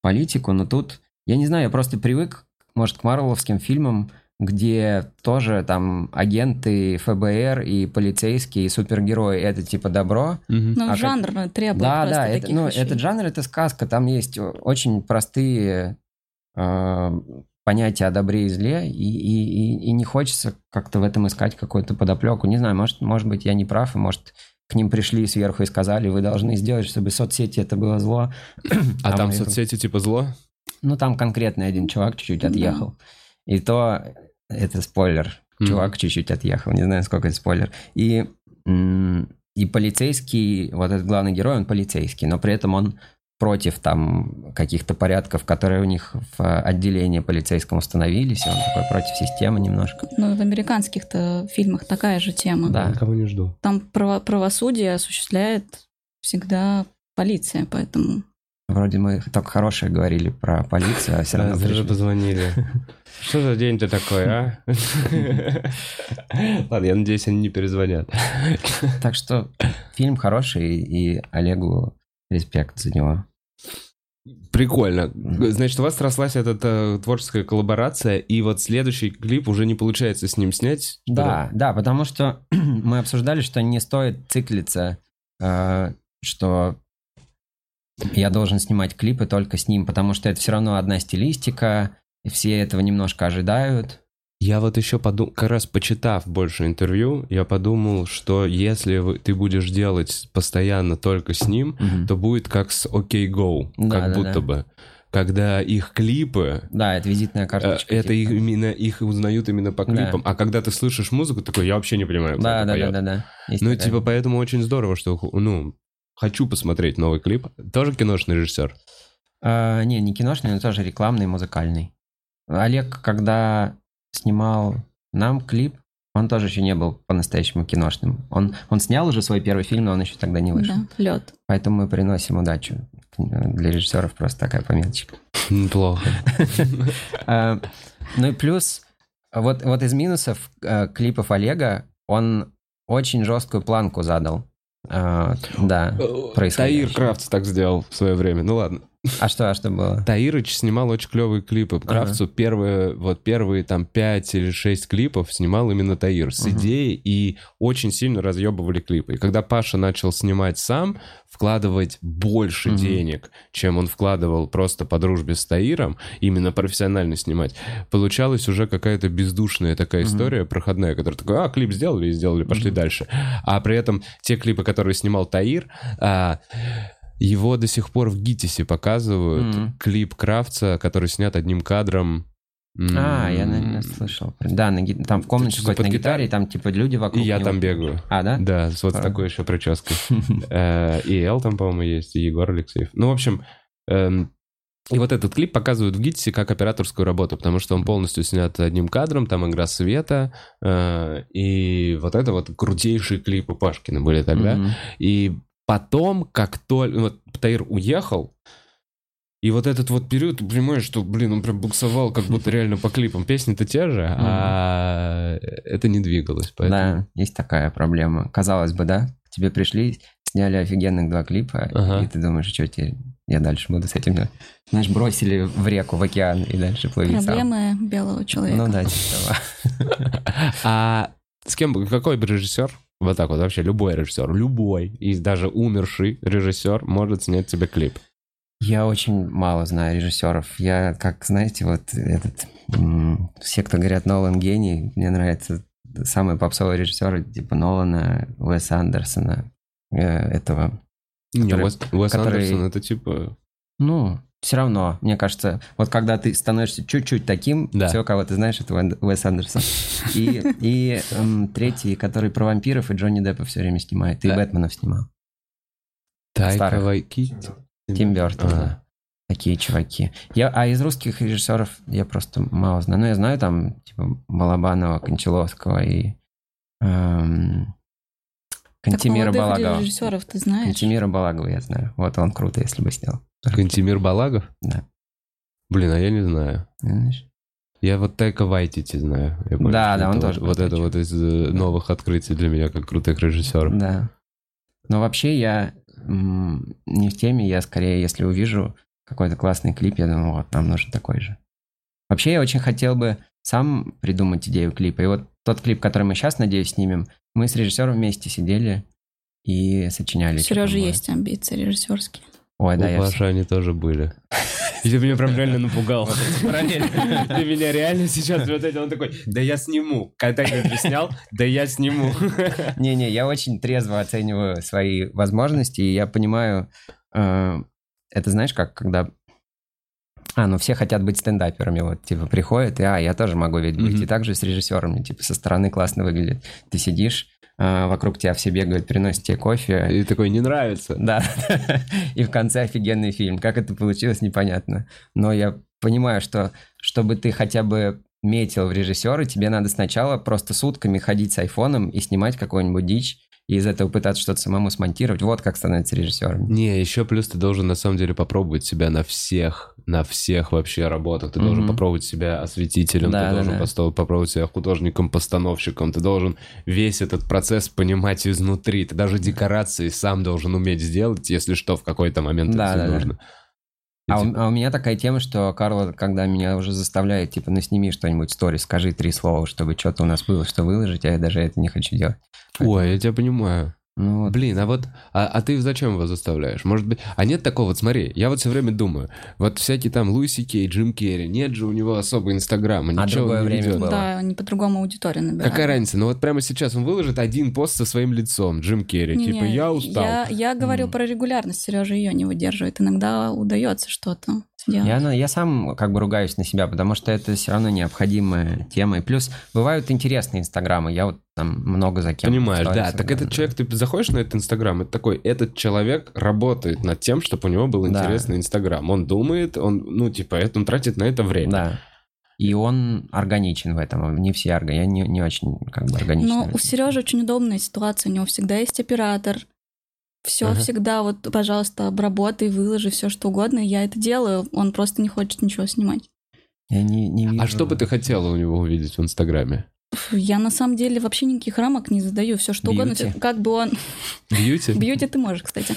политику, но тут, я не знаю, я просто привык, может, к марвеловским фильмам, где тоже там агенты ФБР и полицейские, и супергерои, это типа добро, Мгм. Ну, А как- жанр требует да, просто да, это, таких ну, вещей. этот жанр это сказка. Там есть очень простые э, понятия о добре и зле, и, и, и, и не хочется как-то в этом искать какую-то подоплеку. Не знаю, может, может быть, я не прав, и может к ним пришли сверху и сказали, вы должны сделать, чтобы соцсети это было зло. А там мы это- соцсети типа зло? Ну, там конкретный один чувак чуть-чуть Да. отъехал. И то это спойлер. Чувак чуть-чуть отъехал. Не знаю, сколько это спойлер. И, и полицейский, вот этот главный герой, он полицейский, но при этом он против там каких-то порядков, которые у них в отделении полицейском установились, он такой против системы немножко. Ну, в американских-то фильмах такая же тема. Да. Никого не жду. Там право- правосудие осуществляет всегда полиция, поэтому... Вроде мы только хорошее говорили про полицию, а все равно Даже позвонили. Что за день-то такой, а? Ладно, я надеюсь, они не перезвонят. Так что фильм хороший, и Олегу респект за него. Прикольно. Значит, у вас срослась эта э, творческая коллаборация, и вот следующий клип уже не получается с ним снять. Да, да, потому что мы обсуждали, что не стоит циклиться, э, что я должен снимать клипы только с ним, потому что это все равно одна стилистика, и все этого немножко ожидают. Я вот еще подумал, как раз почитав больше интервью, я подумал, что если ты будешь делать постоянно только с ним, то будет как с OK Go, Да, как да, будто да. бы. Когда их клипы, Да, это визитная э, карточка. это типа. их, именно их узнают именно по Да. клипам. А когда ты слышишь музыку, такой, я вообще не понимаю, Да, да, поет». да, да, да. Есть Ну, такая. типа, поэтому очень здорово, что, ну, хочу посмотреть новый клип. Тоже киношный режиссер? А, не, не киношный, но тоже рекламный, музыкальный. Олег, когда снимал нам клип, он тоже еще не был по-настоящему киношным. Он, он снял уже свой первый фильм, но он еще тогда не вышел. Да, лед. Поэтому мы приносим удачу. Для режиссеров просто такая пометочка. Плохо. А, Ну и плюс, вот, вот из минусов э, клипов Олега, он очень жесткую планку задал. Да. происходящее. Таир Крафтс так сделал в свое время. Ну ладно. А что, а что было? Таирыч снимал очень клевые клипы. Крафтсу первые, вот первые там 5 или 6 клипов снимал именно Таир с Мгм. идеей и очень сильно разъебывали клипы. И когда Паша начал снимать сам, вкладывать больше Мгм. денег, чем он вкладывал просто по дружбе с Таиром, именно профессионально снимать, получалась уже какая-то бездушная такая Мгм. история проходная, которая такой, а, клип сделали и сделали, пошли Мгм. дальше. А при этом те клипы, которые снимал Таир, а, его до сих пор в ГИТИСе показывают. Мгм. Клип Кравца, который снят одним кадром А, я, наверное, слышал. Да, на там в комнате какой-то на гитаре, там типа люди вокруг И я там бегаю. А, да? Да, с вот А. такой еще прической. Э, И Эл там, по-моему, есть, и Егор Алексеев. Ну, в общем, эм, и вот этот клип показывают в ГИТИСе как операторскую работу, потому что он полностью снят одним кадром, там игра света, э, и вот это вот крутейшие клипы Пашкина были тогда. И потом, как только... Вот Таир уехал, и вот этот вот период, ты понимаешь, что, блин, он прям буксовал, как будто реально по клипам. Песни-то те же, а это не двигалось. Поэтому... Да, есть такая проблема. Казалось бы, да? К тебе пришли, сняли офигенных два клипа, Ага. и ты думаешь, что теперь я дальше буду с этим? Знаешь, бросили в реку, в океан, и дальше плыви сам. Проблемы белого человека. Ну да, типа. А с кем, бы- какой бы режиссер, вот так вот вообще любой режиссер, любой, и даже умерший режиссер может снять тебе клип. Я очень мало знаю режиссеров. Я, как, знаете, вот этот... Все, кто говорят, Нолан гений, мне нравятся самые попсовые режиссеры, типа Нолана, Уэса Андерсона, э, этого. Не, Который- Уэс, Уэс который- Андерсон это типа... Ну, все равно, мне кажется, вот когда ты становишься чуть-чуть таким, Да. все, кого ты знаешь, это Уэс Андерсон. И, и эм, третий, который про вампиров и Джонни Деппа все время снимает, и Да. Бэтменов снимал. Тайка. Вайкити. Тим Бёртон, А. да. Такие чуваки. Я, а из русских режиссеров я просто мало знаю. Ну, я знаю там, типа, Балабанова, Кончаловского и эм, молодых Балагова. режиссеров ты знаешь. Кантемира Балагова я знаю. Вот он круто, если бы снял. Кантимир Балагов? Да. Блин, а я не знаю. Знаешь? Я вот Тайка Вайтити знаю. Я понял, Да, да, он это тоже Вот, вот это вот из э, новых открытий для меня, как крутых режиссеров. Да. Но вообще я не в теме, я скорее, если увижу какой-то классный клип, я думаю, вот, нам нужен такой же. Вообще я очень хотел бы сам придумать идею клипа. И вот тот клип, который мы сейчас, надеюсь, снимем, мы с режиссером вместе сидели и сочиняли. У Сережи есть амбиции режиссерские. Ой, да, У я Паши они тоже были. И ты меня прям реально напугал. Ты меня реально сейчас вот это, он такой, да я сниму. Когда я это снял, да я сниму. Не-не, я очень трезво оцениваю свои возможности, и я понимаю, э, это знаешь, как когда... А, ну все хотят быть стендаперами, вот, типа, приходят, и, а, я тоже могу ведь быть. И также с режиссерами, типа, со стороны классно выглядит. Ты сидишь, вокруг тебя все бегают, приносят тебе кофе, И такой, не нравится. да, и в конце офигенный фильм. Как это получилось, непонятно. Но я понимаю, что чтобы ты хотя бы метил в режиссеры, тебе надо сначала просто сутками ходить с айфоном и снимать какую-нибудь дичь, и из этого пытаться что-то самому смонтировать. Вот как становится режиссером. Не, еще плюс ты должен на самом деле попробовать себя на всех, на всех вообще работах. Ты должен Мгм. попробовать себя осветителем, Да, ты да, должен да. посто- попробовать себя художником-постановщиком, ты должен весь этот процесс понимать изнутри. Ты даже декорации сам должен уметь сделать, если что, в какой-то момент Да, это да, да. нужно. И А у, типа- а у меня такая тема, что Карла, когда меня уже заставляет, типа, ну сними что-нибудь сторис, скажи три слова, чтобы что-то у нас было, что выложить, а я даже это не хочу делать. Ой, я тебя понимаю. Ну, вот. Блин, а вот, а, а ты зачем его заставляешь? Может быть, а нет такого, вот смотри, я вот все время думаю, вот всякие там Луиси Кей, Джим Керри, нет же у него особо Инстаграма, А ничего другое не время ведет. было. Да, они по-другому аудиторию набирают. Какая разница? Ну вот прямо сейчас он выложит один пост со своим лицом, Джим Керри, Не-не, типа я устал. Я, я говорю М. про регулярность, Сережа ее не выдерживает. Иногда удается что-то сделать. Я, на- я сам как бы ругаюсь на себя, потому что это все равно необходимая тема. И плюс бывают интересные инстаграмы. Я вот там много за кем. Понимаешь, да. Так этот человек, ты заходишь на этот Инстаграм, это такой, этот человек работает над тем, чтобы у него был Да. интересный Инстаграм. Он думает, он, ну, типа, это он тратит на это время. Да. И он органичен в этом. Не все орга. Я не, не очень как бы органичен. Но в у. Сережи очень удобная ситуация. У него всегда есть оператор. Все Ага. всегда вот, пожалуйста, обработай, выложи все что угодно. Я это делаю. Он просто не хочет ничего снимать. Я не, не вижу. А что бы ты хотела у него увидеть в Инстаграме? Я на самом деле вообще никаких рамок не задаю. Все что угодно. Бьюти? всё- Как бы он... Бьюти? Бьюти ты можешь, кстати.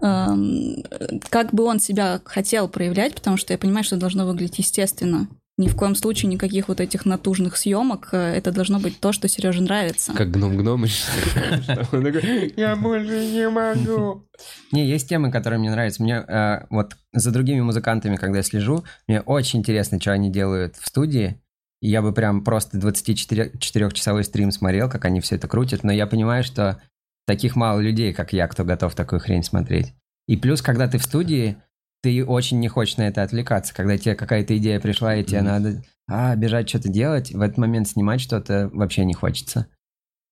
Как бы он себя хотел проявлять, потому что я понимаю, что должно выглядеть естественно. Ни в коем случае никаких вот этих натужных съемок. Э, Это должно быть то, что Сереже нравится. Как гном Гномыч. Он такой, я больше не могу. Не, есть темы, которые мне нравятся. Мне э, вот за другими музыкантами, когда я слежу, мне очень интересно, что они делают в студии. И я бы прям просто 24-часовой стрим смотрел, как они все это крутят. Но я понимаю, что таких мало людей, как я, кто готов такую хрень смотреть. И плюс, когда ты в студии, ты очень не хочешь на это отвлекаться. Когда тебе какая-то идея пришла, и тебе надо а, бежать что-то делать, в этот момент снимать что-то вообще не хочется.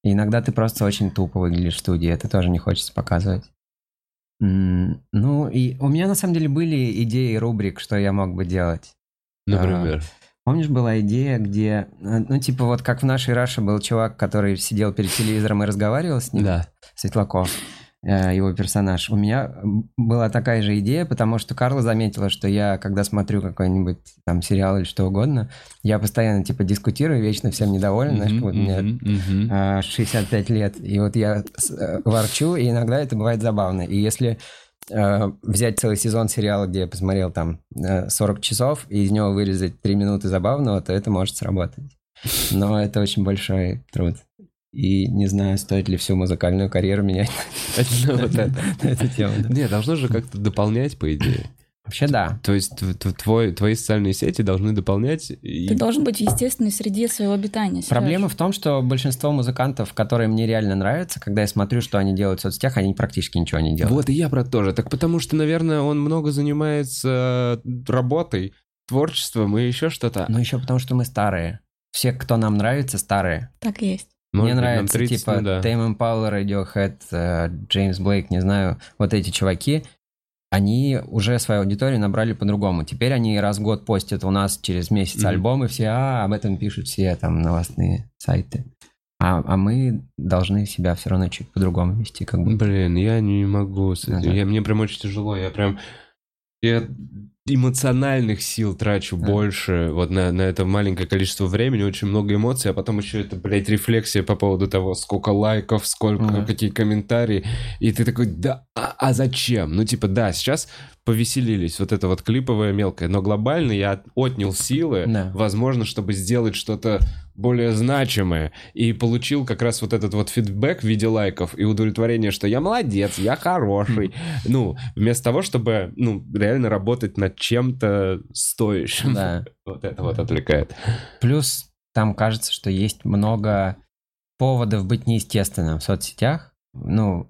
И иногда ты просто очень тупо выглядишь в студии, это тоже не хочется показывать. Ну, и у меня на самом деле были идеи рубрик, что я мог бы делать. Например. Помнишь, была идея, где, э, ну, типа вот как в нашей Раше был чувак, который сидел перед телевизором и разговаривал с ним, Да. Светлаков, э, его персонаж. У меня была такая же идея, потому что Карла заметила, что я, когда смотрю какой-нибудь там сериал или что угодно, я постоянно, типа, дискутирую, вечно всем недоволен, знаешь, вот мне мгм, мгм. а, 65 лет, и вот я э, ворчу, и иногда это бывает забавно. И если э, взять целый сезон сериала, где я посмотрел там э, 40 часов, и из него вырезать 3 минуты забавного, то это может сработать. Но это очень большой труд. И не знаю, стоит ли всю музыкальную карьеру менять это. на эту тему. Не, должно же как-то дополнять, по идее. Вообще да. То есть твой, твои социальные сети должны дополнять... и- Ты должен быть в естественной среде своего обитания. Серёж. Проблема в том, что большинство музыкантов, которые мне реально нравятся, когда я смотрю, что они делают в соцсетях, они практически ничего не делают. Вот и я про то же. Так потому что, наверное, он много занимается работой, творчеством и еще что-то. Ну еще потому, что мы старые. Все, кто нам нравится, старые. Так и есть. Может Мне быть, нравится, 30, типа, ну да. Tame Impala, Radiohead, э, Джеймс Блейк, не знаю, вот эти чуваки, они уже свою аудиторию набрали по-другому. Теперь они раз в год постят у нас через месяц Мгм. альбомы, все, а, об этом пишут все там новостные сайты. А, а мы должны себя все равно чуть по-другому вести, как бы. Блин, я не могу с этим. Ага. Я, мне прям очень тяжело. Я прям... Я эмоциональных сил трачу Да. больше вот на, на это маленькое количество времени, очень много эмоций, а потом еще это, блядь, рефлексия по поводу того, сколько лайков, сколько, Ага. какие комментарии. И ты такой, да, а, а зачем? Ну, типа, да, сейчас повеселились, вот это вот клиповое мелкое, но глобально я отнял силы, Да. возможно, чтобы сделать что-то более значимое, и получил как раз вот этот вот фидбэк в виде лайков и удовлетворение, что я молодец, я хороший. Ну, вместо того, чтобы, ну, реально работать над чем-то стоящим. Да. Вот это вот отвлекает. Плюс там кажется, что есть много поводов быть неестественным в соцсетях. Ну,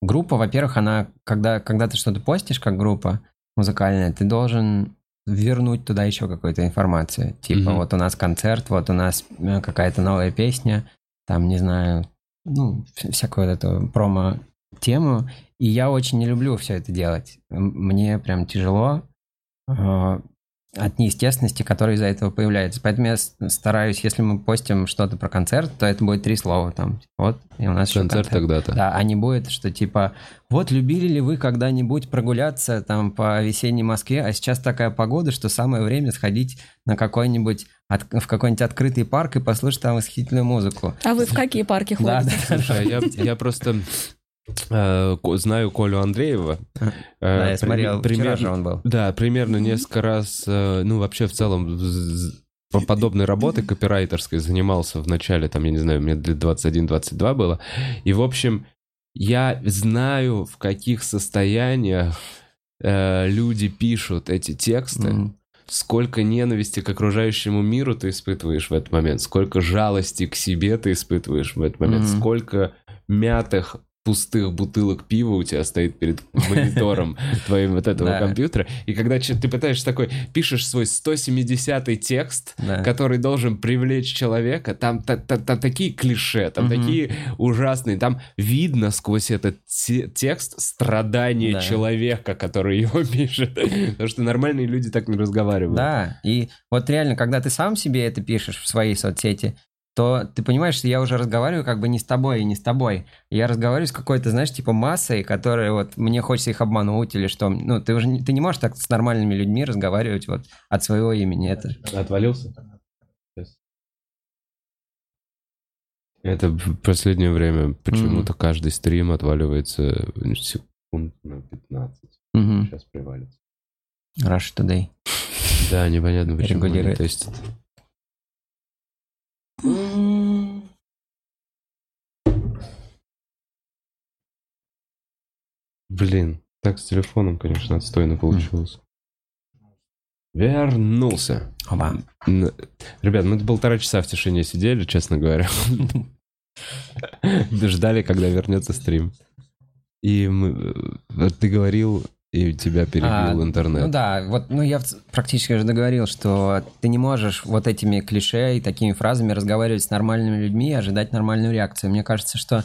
группа, во-первых, она, когда, когда ты что-то постишь как группа музыкальная, ты должен вернуть туда еще какую-то информацию. Типа, Мгм. вот у нас концерт, вот у нас э, какая-то новая песня, там, не знаю, ну, вс- всякую вот эту промо-тему. И я очень не люблю все это делать. Мне прям тяжело э, от неестественности, которая из-за этого появляется. Поэтому я стараюсь, если мы постим что-то про концерт, то это будет три слова там. Вот, и у нас еще Концерт тогда-то. Да, а не будет, что типа, вот любили ли вы когда-нибудь прогуляться там по весенней Москве, а сейчас такая погода, что самое время сходить на какой-нибудь, от- в какой-нибудь открытый парк и послушать там восхитительную музыку. А вы в какие парки Да, ходите? да. Слушай, а я, я просто э, знаю Колю Андреева. Э, Да, я при- смотрел, вчера примерно- же он был. Да, примерно несколько раз, э, ну, вообще в целом по подобной работы копирайтерской занимался в начале, там, я не знаю, мне лет 21-22 было. И, в общем, я знаю, в каких состояниях э, люди пишут эти тексты, сколько ненависти к окружающему миру ты испытываешь в этот момент, сколько жалости к себе ты испытываешь в этот момент, сколько мятых пустых бутылок пива у тебя стоит перед монитором твоим вот этого компьютера. И когда ты пытаешься такой, пишешь свой 170-й текст, который должен привлечь человека, там, та- та- там такие клише, там такие ужасные, там видно сквозь этот те- текст страдания Да. человека, который его пишет. Потому что нормальные люди так не разговаривают. Да, и вот реально, когда ты сам себе это пишешь в своей соцсети, то ты понимаешь, что я уже разговариваю как бы не с тобой и не с тобой. Я разговариваю с какой-то, знаешь, типа массой, которая вот мне хочется их обмануть или что. Ну, ты уже не- ты не можешь так с нормальными людьми разговаривать вот от своего имени. Это Отвалился? Это в последнее время почему-то каждый стрим отваливается секунд на 15. Мгм. Сейчас привалится. Rush Today. Да, непонятно почему. они Регулирует. тестят. Блин, так с телефоном, конечно, отстойно получилось. Вернулся. Оба. Ребят, мы полтора часа в тишине сидели, честно говоря. Ждали, когда вернется стрим. И мы, э, ты говорил и тебя перебил А, интернет. Ну да, вот, ну я практически уже договорил, что ты не можешь вот этими клише и такими фразами разговаривать с нормальными людьми и ожидать нормальную реакцию. Мне кажется, что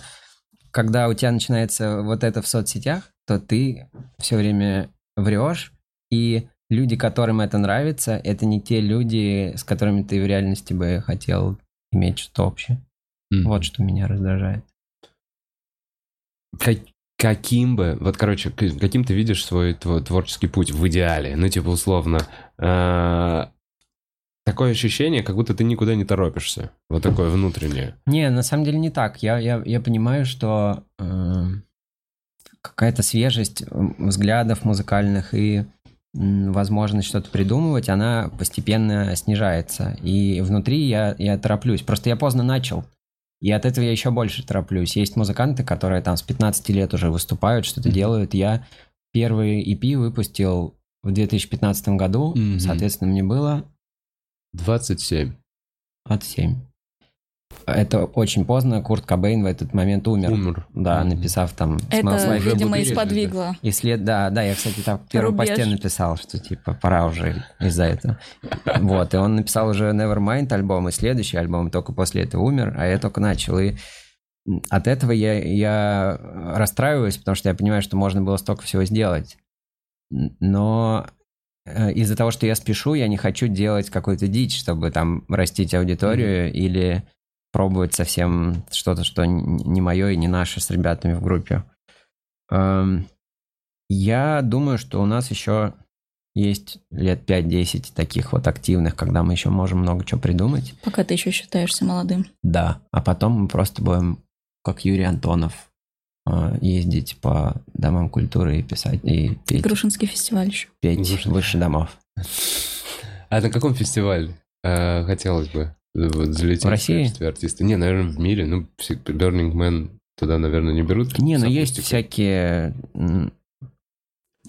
когда у тебя начинается вот это в соцсетях, то ты все время врешь, и люди, которым это нравится, это не те люди, с которыми ты в реальности бы хотел иметь что-то общее. Мгм. Вот что меня раздражает. Как- каким бы, вот, короче, каким ты видишь свой твой творческий путь в идеале? Ну, типа, условно, э, такое ощущение, как будто ты никуда не торопишься. Вот такое внутреннее. Не, на самом деле не так. Я, я, я понимаю, что э, какая-то свежесть взглядов музыкальных и возможность что-то придумывать, она постепенно снижается. И внутри я, я тороплюсь. Просто я поздно начал. И от этого я еще больше тороплюсь. Есть музыканты, которые там с 15 лет уже выступают, что-то делают. Я первый EP выпустил в 2015 году. Мгм. Соответственно, мне было 27. от 7. Это очень поздно. Курт Кобейн в этот момент умер. Умер. Да, Мгм. написав там Это, «Smells Like- уже видимо, и сподвигло. И след, да, да, я, кстати, там в первом Рубеж. посте написал, что типа пора уже из-за этого. Вот, и он написал уже Nevermind альбом, и следующий альбом только после этого умер, а я только начал. И от этого я, я расстраиваюсь, потому что я понимаю, что можно было столько всего сделать. Но э, из-за того, что я спешу, я не хочу делать какую-то дичь, чтобы там растить аудиторию или пробовать совсем что-то, что не мое и не наше с ребятами в группе. Эм, Я думаю, что у нас еще есть лет 5-10 таких вот активных, когда мы еще можем много чего придумать. Пока ты еще считаешься молодым. Да. А потом мы просто будем, как Юрий Антонов, э, ездить по домам культуры и писать, и петь, Грушинский фестиваль еще. петь Слушай. выше домов. А на каком фестивале э, хотелось бы вот, залететь В России? качестве артиста? Не, наверное, в мире. Ну, Burning Man туда, наверное, не берут. Не, ну с есть всякие...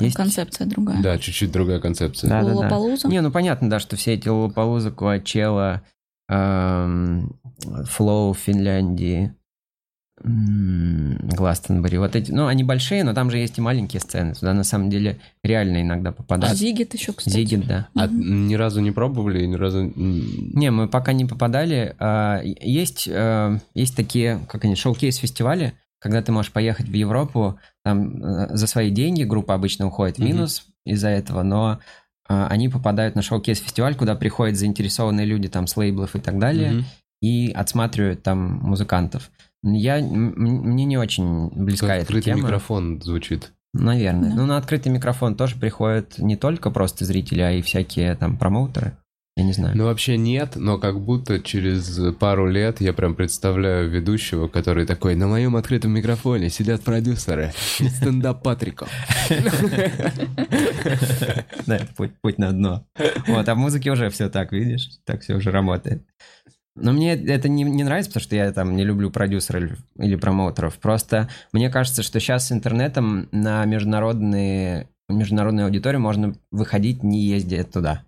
Есть... концепция другая. Да, чуть-чуть другая концепция. Да, да, да. Не, ну понятно, да, что все эти Лолопалуза, Куачела, эм, Флоу в Финляндии, Гластенбери, вот эти, ну, они большие, но там же есть и маленькие сцены, туда на самом деле реально иногда А попадают. Зигит еще, кстати. Зигит, да. А ни разу не пробовали, ни разу... Не, мы пока не попадали. А, Есть, э, есть такие, как они, шоу-кейс-фестивали, когда ты можешь поехать в Европу, там э, за свои деньги группа обычно уходит в минус из-за этого, но а, они попадают на шоу-кейс-фестиваль, куда приходят заинтересованные люди там с лейблов и так далее, мгм. и отсматривают там музыкантов. Я, мне не очень близка Как эта открытый тема. микрофон звучит. Наверное. Да. Ну, на открытый микрофон тоже приходят не только просто зрители, а и всякие там промоутеры. Я не знаю. Ну, вообще нет, но как будто через пару лет я прям представляю ведущего, который такой, на моем открытом микрофоне сидят продюсеры из стендап-патриков. Да, это путь на дно. Вот, а в музыке уже все так, видишь? Так все уже работает. Но мне это не, не нравится, потому что я там не люблю продюсеров или, или промоутеров. Просто мне кажется, что сейчас с интернетом на международные, международную аудиторию можно выходить, не ездя туда.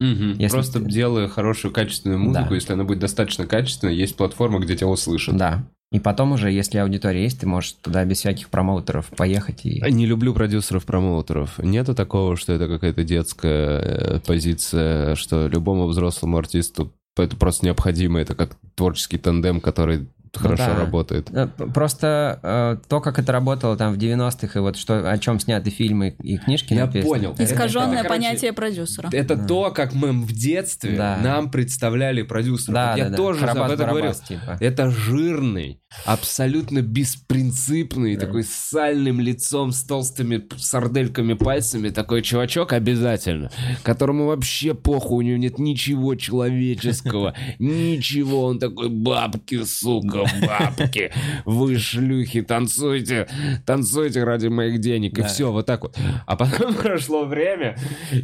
Мгм. Если Просто ты- делая хорошую качественную музыку, Да. если она будет достаточно качественной, есть платформа, где тебя услышат. Да. И потом уже, если аудитория есть, ты можешь туда без всяких промоутеров поехать и... Не люблю продюсеров-промоутеров. Нету такого, что это какая-то детская э, позиция, что любому взрослому артисту это просто необходимо. Это как творческий тандем, который хорошо да. работает. Э, Просто э, то, как это работало там в 90-х, и вот что, о чем сняты фильмы и книжки Я написаны. понял. Искаженное это, короче, понятие продюсера. Это Да. то, как мы в детстве Да. нам представляли продюсеров. Да, Вот я да, да. тоже об этом. Карабас-Барабас, типа. Это жирный, абсолютно беспринципный, Да. такой с сальным лицом, с толстыми сардельками пальцами, такой чувачок обязательно, которому вообще похуй, у него нет ничего человеческого, ничего, он такой, бабки, сука, бабки, вы шлюхи, танцуйте, танцуйте ради моих денег, и Да. все, вот так вот. А потом прошло время,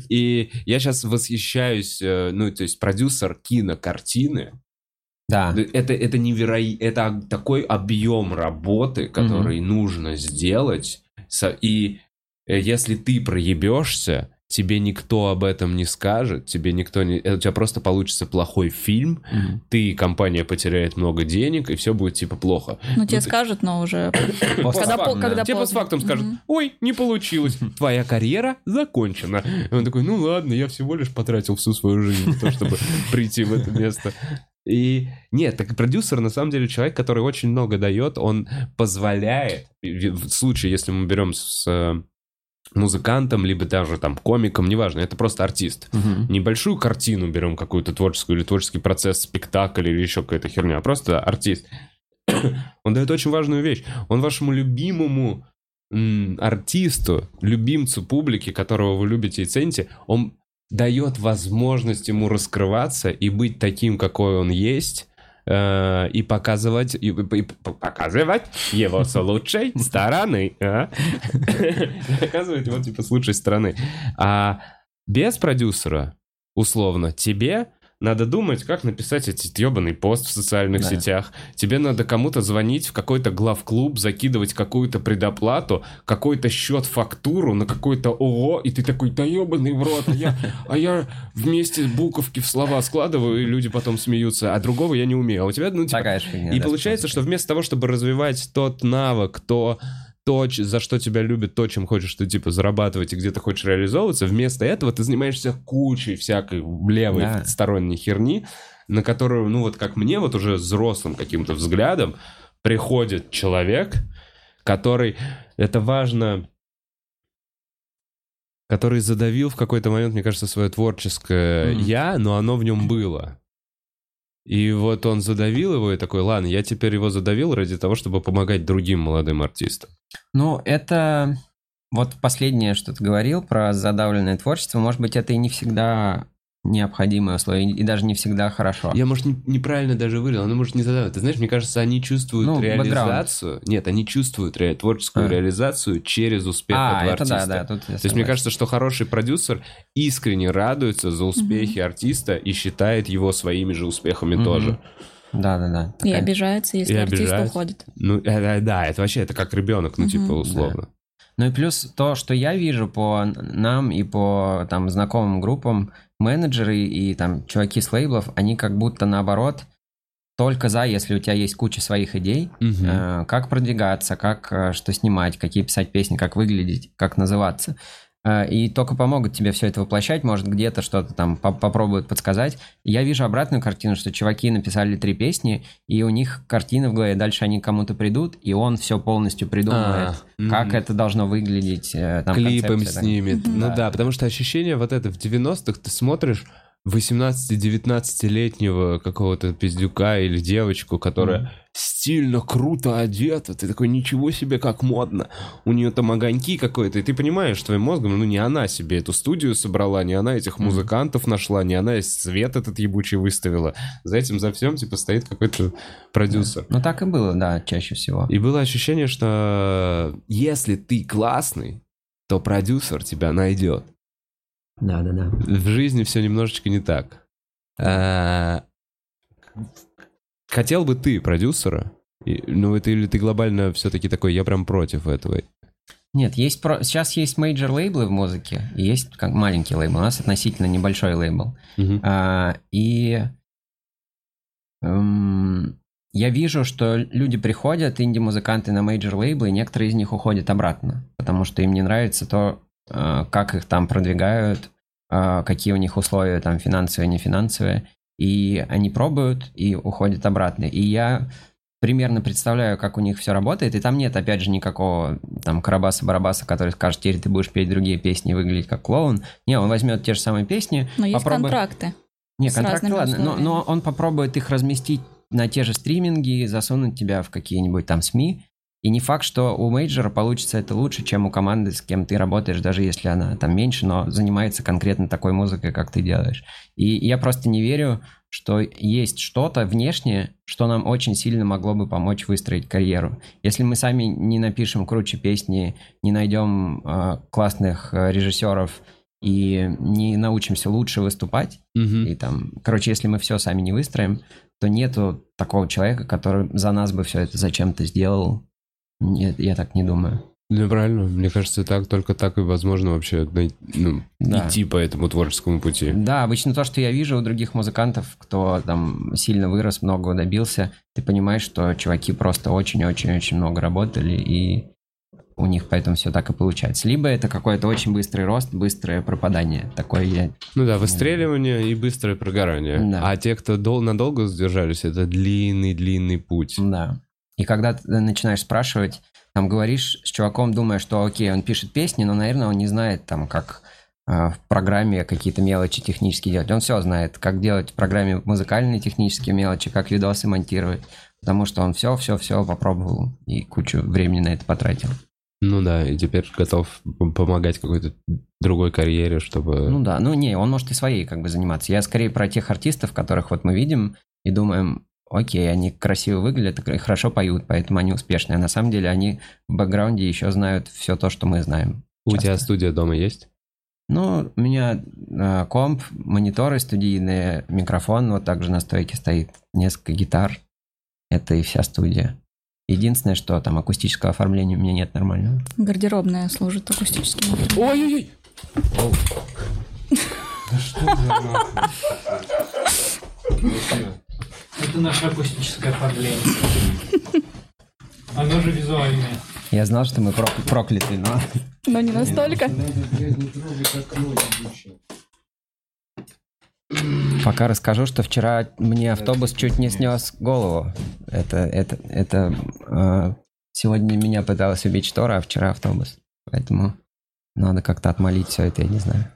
и я сейчас восхищаюсь, э, ну, то есть продюсер кинокартины, Да. Это, это невероятно, это такой объем работы, который нужно сделать. И э, если ты проебешься, тебе никто об этом не скажет, тебе никто не... У тебя просто получится плохой фильм, Мгм. ты, компания потеряет много денег, и все будет типа плохо. Ну, тебе ты- скажут, но уже... Когда, по- когда Тебе постфактум скажут, ой, не получилось, твоя карьера закончена. И он такой, ну ладно, я всего лишь потратил всю свою жизнь на то, чтобы прийти в это место. И нет, так продюсер на самом деле человек, который очень много дает, он позволяет, в в случае, если мы берем с э, музыкантом, либо даже там комиком, неважно, это просто артист. Мгм. Небольшую картину берем какую-то творческую или творческий процесс, спектакль или еще какая-то херня, а просто артист. Он дает очень важную вещь. Он вашему любимому м, артисту, любимцу публики, которого вы любите и цените, он дает возможность ему раскрываться и быть таким, какой он есть, э, и показывать, и, и показывать его с лучшей стороны. а? Показывать его типа с лучшей стороны. А без продюсера, условно, тебе надо думать, как написать этот ебаный пост в социальных Да. сетях. Тебе надо кому-то звонить в какой-то главклуб, закидывать какую-то предоплату, какой-то счет, фактуру на какой-то ООО, и ты такой, да ебаный в рот, а я, а я вместе буковки в слова складываю, и люди потом смеются, а другого я не умею. А у тебя, ну, типа, Такая же фигня. и да, получается, что вместо того, чтобы развивать тот навык, то, то, за что тебя любят, то, чем хочешь ты, типа, зарабатывать и где ты хочешь реализовываться, вместо этого ты занимаешься кучей всякой левой Да. сторонней херни, на которую, ну, вот как мне, вот уже взрослым каким-то взглядом приходит человек, который, это важно, который задавил в какой-то момент, мне кажется, свое творческое Мгм. «я», но оно в нем было. И вот он задавил его и такой, ладно, я теперь его задавил ради того, чтобы помогать другим молодым артистам. Ну, это вот последнее, что ты говорил про задавленное творчество, может быть, это и не всегда необходимое условие, и даже не всегда хорошо. Я, может, не- неправильно даже выразил, оно может не задавать. Ты знаешь, мне кажется, они чувствуют Ну, реализацию. Нет, они чувствуют ре- творческую А. реализацию через успех а, этого это да, артиста. да, тут я То есть мне кажется, что хороший продюсер искренне радуется за успехи артиста и считает его своими же успехами Мгм. тоже. Да, да, да. И такая- обижается, если И артист обижается. уходит. Ну, э, э, да, это вообще, это как ребенок, ну, Мгм. типа, условно. Ну и плюс то, что я вижу по нам и по там знакомым группам, менеджеры и там чуваки с лейблов, они как будто наоборот только за, если у тебя есть куча своих идей, Мгм. э, как продвигаться, как э, что снимать, какие писать песни, как выглядеть, как называться. Э, И только помогут тебе все это воплощать, может где-то что-то там по- попробуют подсказать. Я вижу обратную картину, что чуваки написали три песни, и у них картина в голове, дальше они кому-то придут, и он все полностью придумывает, А, как это должно выглядеть. э, Там, Клип им концепция, да. снимет. Ну Да. да, потому что ощущение вот это в 90-х, ты смотришь 18-19-летнего какого-то пиздюка или девочку, которая Мгм. стильно, круто одета, ты такой, ничего себе, как модно. У нее там огоньки какой-то, и ты понимаешь твоим мозгом, ну не она себе эту студию собрала, не она этих музыкантов нашла, не она свет этот ебучий выставила. За этим, за всем, типа, стоит какой-то продюсер. Ну так и было, да, чаще всего. И было ощущение, что если ты классный, то продюсер тебя найдет. Да, да, да. В жизни все немножечко не так. А, Хотел бы ты продюсера? И- Ну, это или ты глобально все-таки такой, я прям против этого. Нет, есть про... сейчас есть major лейблы в музыке, и есть как маленький лейбл. У нас относительно небольшой лейбл. Мгм. А, и эм, я вижу, что люди приходят, инди-музыканты на major лейблы, и некоторые из них уходят обратно, потому что им не нравится то, как их там продвигают, э, какие у них условия там финансовые, не финансовые, и они пробуют и уходят обратно. И я примерно представляю, как у них все работает, и там нет, опять же, никакого там карабаса-барабаса, который скажет, теперь ты будешь петь другие песни и выглядеть как клоун. Не, он возьмет те же самые песни, Но есть попробует- контракты. не, контракты ладно, но, но он попробует их разместить на те же стриминги, засунуть тебя в какие-нибудь там СМИ. И не факт, что у мейджора получится это лучше, чем у команды, с кем ты работаешь, даже если она там меньше, но занимается конкретно такой музыкой, как ты делаешь. И я просто не верю, что есть что-то внешнее, что нам очень сильно могло бы помочь выстроить карьеру. Если мы сами не напишем круче песни, не найдем э, классных э, режиссеров и не научимся лучше выступать, Мгм. и там, короче, если мы все сами не выстроим, то нету такого человека, который за нас бы все это зачем-то сделал. Нет, я так не думаю. Ну, правильно. Мне кажется, так только так и возможно вообще най- ну, Да. идти по этому творческому пути. Да, обычно то, что я вижу у других музыкантов, кто там сильно вырос, много добился, ты понимаешь, что чуваки просто очень-очень-очень много работали, и у них поэтому все так и получается. Либо это какой-то очень быстрый рост, быстрое пропадание. Такое я... Ну да, выстреливание и быстрое прогорание. Да. А те, кто дол- надолго задержались, это длинный-длинный путь. Да. И когда ты начинаешь спрашивать, там говоришь с чуваком, думая, что окей, он пишет песни, но, наверное, он не знает там, как а, в программе какие-то мелочи технические делать. Он все знает, как делать в программе музыкальные технические мелочи, как видосы монтировать, потому что он все-все-все попробовал и кучу времени на это потратил. Ну да, и теперь готов помогать какой-то другой карьере, чтобы... Ну да, ну не, он может и своей как бы заниматься. Я скорее про тех артистов, которых вот мы видим и думаем, окей, они красиво выглядят и хорошо поют, поэтому они успешные. А на самом деле они в бэкграунде еще знают все то, что мы знаем. У часто. тебя студия дома есть? Ну, у меня э, комп, мониторы студийные, микрофон вот также на стойке стоит, несколько гитар. Это и вся студия. Единственное, что там акустического оформления у меня нет нормального. Гардеробная служит акустическим. Ой-ой-ой! Это наше акустическое оформление. Оно же визуальное. Я знал, что мы прок- прокляты, но... Но не настолько. Пока расскажу, что вчера мне автобус чуть не снес голову. Это, это, это... э, сегодня меня пыталась убить штора, а вчера автобус. Поэтому надо как-то отмолить все это, я не знаю.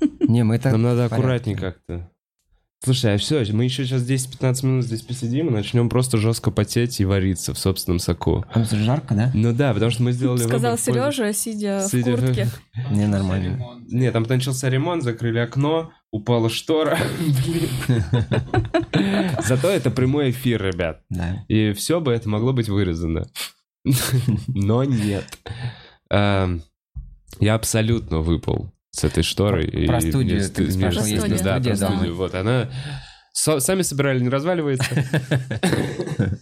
Не, мы это... Нам надо аккуратнее как-то. Слушай, а все, мы еще сейчас 10-15 минут здесь посидим и начнем просто жестко потеть и вариться в собственном соку. Там же жарко, да? Ну да, потому что мы сделали Сказал Сережа, сидя в Сидя в- куртке. Не, нормально. Ремонт. Не, там начался ремонт, закрыли окно, упала штора. Блин. Зато это прямой эфир, ребят. Да. И все бы это могло быть вырезано. Но нет. Эм, Я абсолютно выпал с этой шторой. Про- про и студию мне ты ст- спрашивал, мне есть стыдно. Да, студия про дома? студию. Вот она... Со- Сами собирали, не разваливается.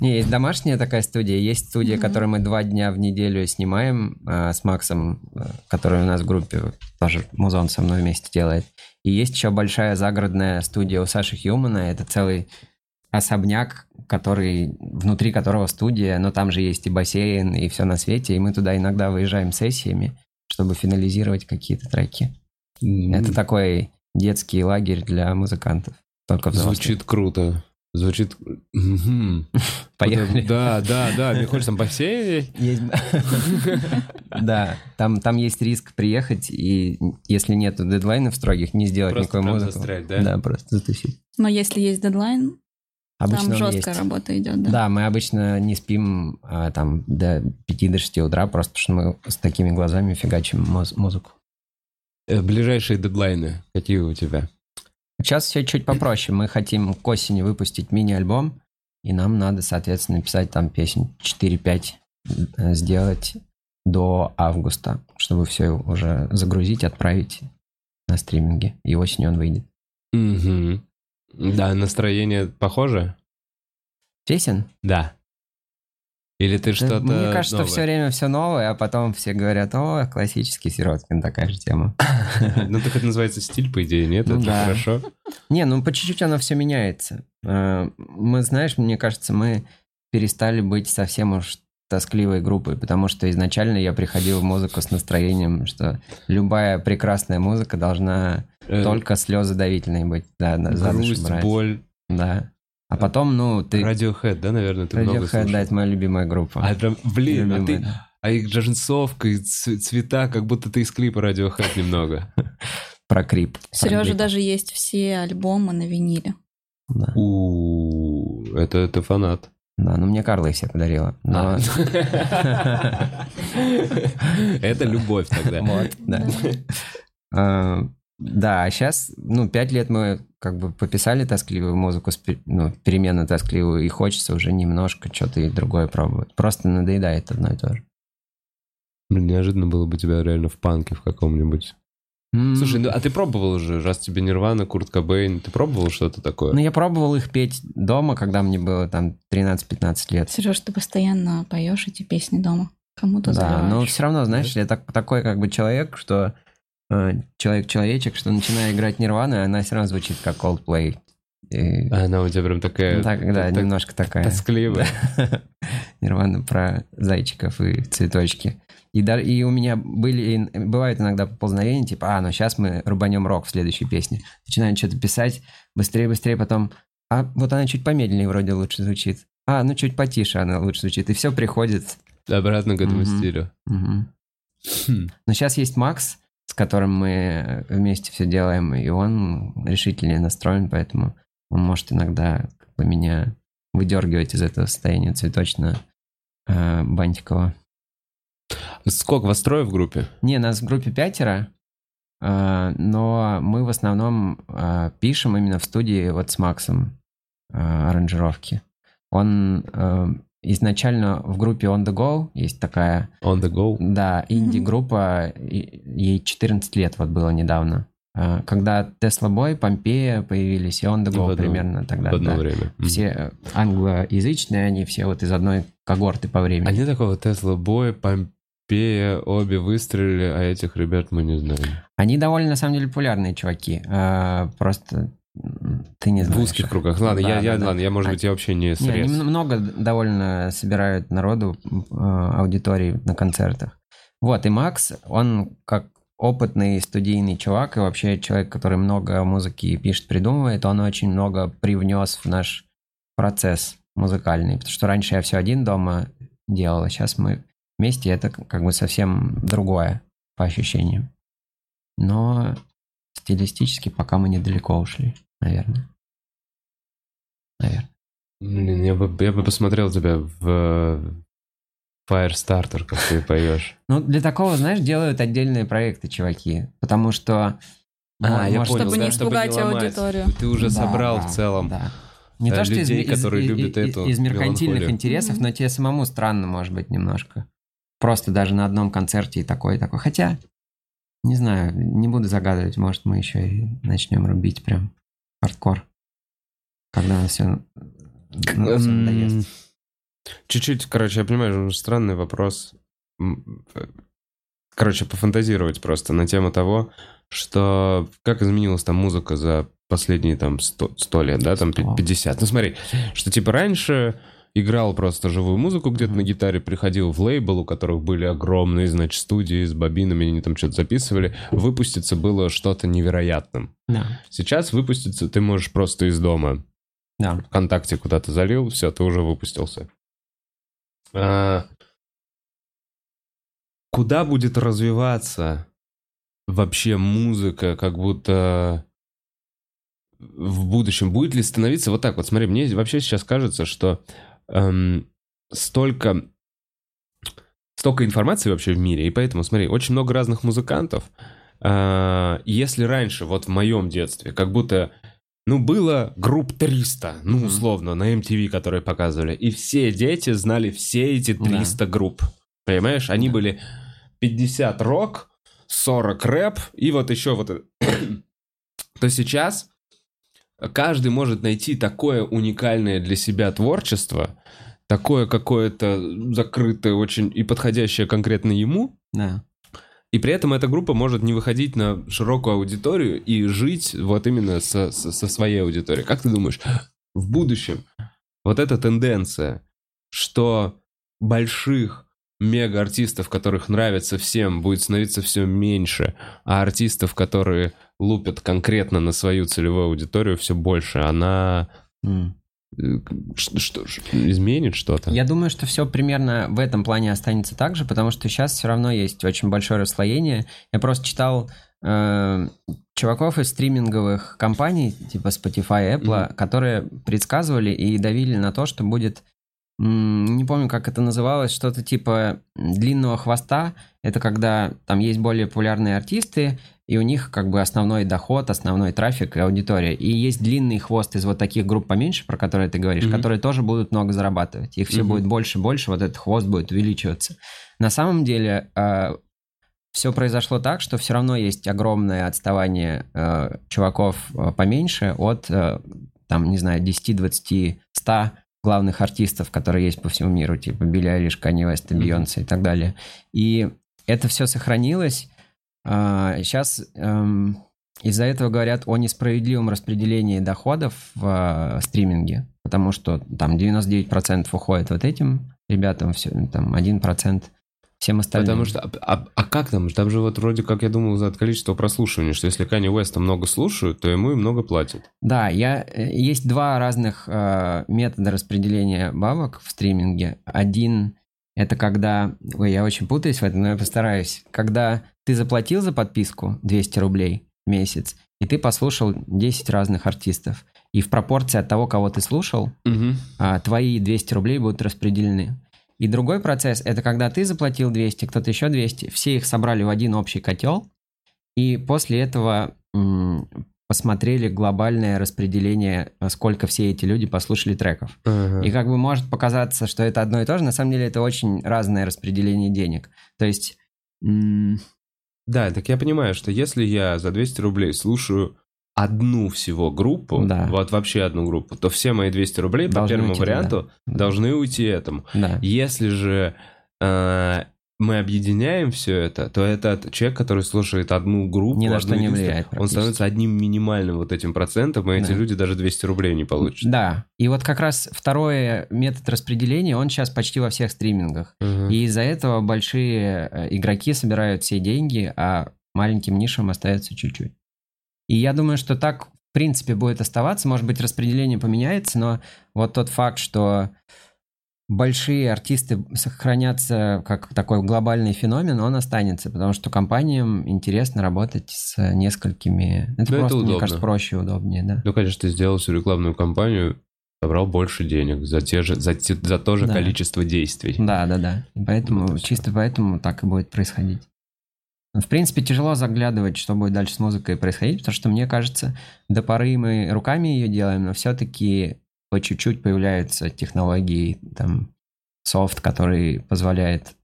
Не, есть домашняя такая студия, есть студия, которую мы два дня в неделю снимаем а, с Максом, а, который у нас в группе тоже музон со мной вместе делает. И есть еще большая загородная студия у Саши Хьюмана, это целый особняк, который, внутри которого студия, но там же есть и бассейн, и все на свете, и мы туда иногда выезжаем сессиями, чтобы финализировать какие-то треки. Это такой детский лагерь для музыкантов. Только взрослых. Звучит круто. Звучит... Поехали. Да, да, да. Мне хочется там бассейн. Есть... Да, там, там есть риск приехать, и если нету дедлайнов строгих, не сделать Просто никакой музыку. застрять, да? Да, просто затусить. Но если есть дедлайн, Обычно там жесткая есть. работа идет, да. Да, мы обычно не спим а, там до 5-6 утра, просто потому что мы с такими глазами фигачим муз- музыку. Э, Ближайшие дедлайны какие у тебя? Сейчас все чуть попроще. Мы хотим к осени выпустить мини-альбом, и нам надо, соответственно, писать там песен 4-5, э, сделать до августа, чтобы все уже загрузить, отправить на стриминге. И осенью он выйдет. Мгм. Да, настроение похоже? Песен? Да. Или ты что-то Мне кажется, новое? все время все новое, а потом все говорят, о, классический Сироткин, такая же тема. Ну, так это называется стиль, по идее, нет? Ну это хорошо. Не, ну по чуть-чуть оно все меняется. Э, Мы, знаешь, мне кажется, мы перестали быть совсем уж тоскливой группой, потому что изначально я приходил в музыку с настроением, что любая прекрасная музыка должна Э, только слезодавительной быть. Да, да, за Грусть, брать. боль. Да. А потом, ну, ты... Radiohead, да, наверное, ты много Radiohead, слушал? да, это моя любимая группа. А прям, блин, а Любимая, ты... да. А их джинсовка, и цвета, как будто ты из клипа Radiohead немного. Про крип. Сережа даже есть все альбомы на виниле. Да. У это это фанат. Да, ну мне Карла их все подарила. Но... Это любовь тогда. Вот, да. Да, а сейчас, ну, пять лет мы как бы пописали тоскливую музыку, ну, переменно тоскливую, и хочется уже немножко что-то и другое пробовать. Просто надоедает одно и то же. Блин, неожиданно было бы тебя реально в панке в каком-нибудь. М, Слушай, ну а ты пробовал уже, раз тебе Нирвана, Курт Кобейн, ты пробовал что-то такое? Ну, я пробовал их петь дома, когда мне было там 13-15 лет. Сереж, ты постоянно поешь эти песни дома. Кому-то Да, но заливаешь. все равно, знаешь, я так, такой как бы человек, что э, человек-человечек, что начиная играть Нирвана, она все равно звучит как Coldplay. И, Она у тебя прям такая ну, так, да, так немножко такая. тоскливая. Нирвана про зайчиков и цветочки. И, да, и у меня были, бывают иногда поползновения, типа, а, ну сейчас мы рубанем рок в следующей песне. Начинаем что-то писать, быстрее, быстрее, потом, а вот она чуть помедленнее вроде лучше звучит. А, ну чуть потише она лучше звучит. И все приходит. Обратно к этому Мгм. стилю. Хм. Но сейчас есть Макс, с которым мы вместе все делаем, и он решительнее настроен, поэтому он может иногда как бы меня выдергивать из этого состояния цветочно э. Сколько вас трое в группе? Не, нас в группе пятеро, э, но мы в основном э, пишем именно в студии вот с Максом э, аранжировки. Он э, изначально в группе On The Go есть такая, On the go? да, инди-группа, ей 14 лет вот было недавно. Э, Когда Tesla Boy, Помпея появились, и On The В Go одно- примерно тогда. в одно да. время. Все э, англоязычные, они все вот из одной когорты по времени. Они такого Тесла Бой, Помпея, обе выстрелили, а этих ребят мы не знаем. Они довольно, на самом деле, популярные чуваки. А, просто ты не В знаешь. узких их. кругах. Ладно, Да, я, да, я, да. ладно, я, может А- быть, я вообще не Не, срез. они м- много довольно собирают народу, э, аудитории на концертах. Вот, и Макс, он как опытный студийный чувак и вообще человек, который много музыки пишет, придумывает, он очень много привнес в наш процесс музыкальный. Потому что раньше я все один дома делал, а сейчас мы вместе, это как бы совсем другое по ощущениям. Но стилистически пока мы недалеко ушли, наверное. Наверное. Блин, я бы, я бы посмотрел тебя в Firestarter, как ты поешь. Ну, для такого, знаешь, делают отдельные проекты, чуваки. Потому что... А, мо- я может, понял, Чтобы не да, чтобы не испугать аудиторию. Ты уже Да, собрал да, в целом. да. Не э, то, что из, людей, из- которые из- любят из- эту из меркантильных интересов, но тебе самому странно, может быть, немножко. Просто даже на одном концерте и такой, и такой. Хотя, не знаю, не буду загадывать, может, мы еще и начнем рубить прям хардкор. Когда все Эм, надоест. Чуть-чуть, короче, я понимаю, странный вопрос. Э, Короче, пофантазировать просто на тему того, что как изменилась там музыка за последние там 100, 100 лет, да, там пи- Сто. 50. Ну смотри, что типа раньше играл просто живую музыку где-то Мгм. на гитаре, приходил в лейбл, у которых были огромные, значит, студии с бобинами, они там что-то записывали. Выпуститься было что-то невероятным. Да, Сейчас выпуститься ты можешь просто из дома да. ВКонтакте куда-то залил, все, ты уже выпустился. А, куда будет развиваться вообще музыка, как будто в будущем? Будет ли становиться вот так вот? Смотри, мне вообще сейчас кажется, что эм, столько столько информации вообще в мире, и поэтому, смотри, очень много разных музыкантов. А, если раньше, вот в моем детстве, как будто ну, было групп 300, ну, условно, на MTV, которые показывали. И все дети знали все эти 300 групп. Понимаешь? Они Да. были 50 рок, 40 рэп, и вот еще вот... То сейчас каждый может найти такое уникальное для себя творчество, такое какое-то закрытое очень и подходящее конкретно ему, Да. и при этом эта группа может не выходить на широкую аудиторию и жить вот именно со, со- со своей аудиторией. Как ты думаешь, в будущем вот эта тенденция, что больших мега-артистов, которых нравится всем, будет становиться все меньше, а артистов, которые лупят конкретно на свою целевую аудиторию, все больше, она э, что, что- изменит что-то? Я думаю, что все примерно в этом плане останется так же, потому что сейчас все равно есть очень большое расслоение. Я просто читал э, чуваков из стриминговых компаний, типа Spotify, Apple, которые предсказывали и давили на то, что будет, не помню, как это называлось, что-то типа длинного хвоста. Это когда там есть более популярные артисты, и у них как бы основной доход, основной трафик и аудитория. И есть длинный хвост из вот таких групп поменьше, про которые ты говоришь, Мгм. которые тоже будут много зарабатывать. Их все Мгм. будет больше и больше, вот этот хвост будет увеличиваться. На самом деле, э, все произошло так, что все равно есть огромное отставание э, чуваков э, поменьше от, э, там, не знаю, 10, 20, 100 главных артистов, которые есть по всему миру, типа Билли Айлиш, Канни Вест, Бейонсе и так далее. И это все сохранилось. А, сейчас эм, из-за этого говорят о несправедливом распределении доходов в э, стриминге, потому что там 99% уходит вот этим ребятам, все, там 1% всем остальным. Потому что, а, а как там? Там же вот вроде как я думал за количество прослушиваний, что если Кани Уэста много слушают, то ему и много платят. Да, я, э, есть два разных э, метода распределения бабок в стриминге. Один это когда... Ой, я очень путаюсь в этом, но я постараюсь. Когда ты заплатил за подписку 200 рублей в месяц, и ты послушал 10 разных артистов. И в пропорции от того, кого ты слушал, Угу. а, твои 200 рублей будут распределены. И другой процесс – это когда ты заплатил 200, кто-то еще 200, все их собрали в один общий котел, и после этого посмотрели глобальное распределение, а, сколько все эти люди послушали треков. И как бы может показаться, что это одно и то же, на самом деле это очень разное распределение денег. То есть, Да, так я понимаю, что если я за 200 рублей слушаю одну всего группу, Да. вот вообще одну группу, то все мои 200 рублей по Должны первому уйти варианту Да. должны уйти этому. да. Если же э, мы объединяем все это, то этот человек, который слушает одну группу, Ни на что не влияет он становится одним минимальным вот этим процентом, и эти Да. люди даже 200 рублей не получат. Да, и вот как раз второй метод распределения, он сейчас почти во всех стримингах. Мгм. И из-за этого большие э, игроки собирают все деньги, а маленьким нишам остается чуть-чуть. И я думаю, что так, в принципе, будет оставаться. Может быть, распределение поменяется, но вот тот факт, что большие артисты сохранятся как такой глобальный феномен, он останется, потому что компаниям интересно работать с несколькими... Это Да, это просто, мне удобно. кажется, проще и удобнее, да. Ну, конечно, ты сделал всю рекламную кампанию, собрал больше денег за, те же, за, те- за то же Да. количество действий. Да, да, да. И поэтому, Вот чисто поэтому так и будет происходить. Ну, В принципе, тяжело заглядывать, что будет дальше с музыкой происходить, потому что, мне кажется, до поры мы руками ее делаем, но все-таки по чуть-чуть появляются технологии, там, софт, который позволяет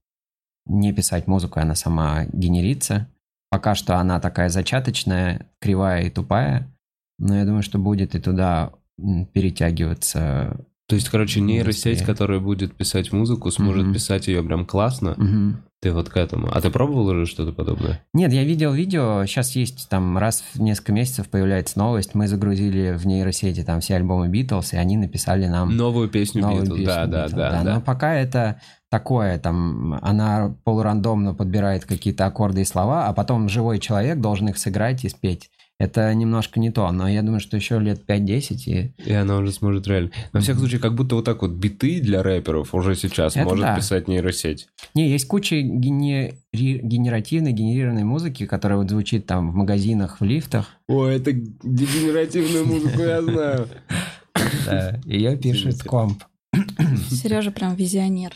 не писать музыку, она сама генерится. Пока что она такая зачаточная, кривая и тупая, но я думаю, что будет и туда перетягиваться. То есть, короче, нейросеть, Быстрее. которая будет писать музыку, сможет Мгм. писать ее прям классно. Мгм. Ты вот к этому. А ты пробовал уже что-то подобное? Нет, я видел видео, сейчас есть там раз в несколько месяцев появляется новость, мы загрузили в нейросети там все альбомы Битлз, и они написали нам Новую песню новую песню да, да, Beatles, да, да. Но пока это такое, там, она полурандомно подбирает какие-то аккорды и слова, а потом живой человек должен их сыграть и спеть. Это немножко не то, но я думаю, что еще лет 5-10 и... И она уже сможет реально. На всякий случай, как будто вот так вот биты для рэперов уже сейчас Это может да. писать нейросеть. Не, есть куча генери- генеративной, генерированной музыки, которая вот звучит там в магазинах, в лифтах. Ой, это дегенеративную музыку я знаю. Да, ее пишет комп. Сережа прям визионер.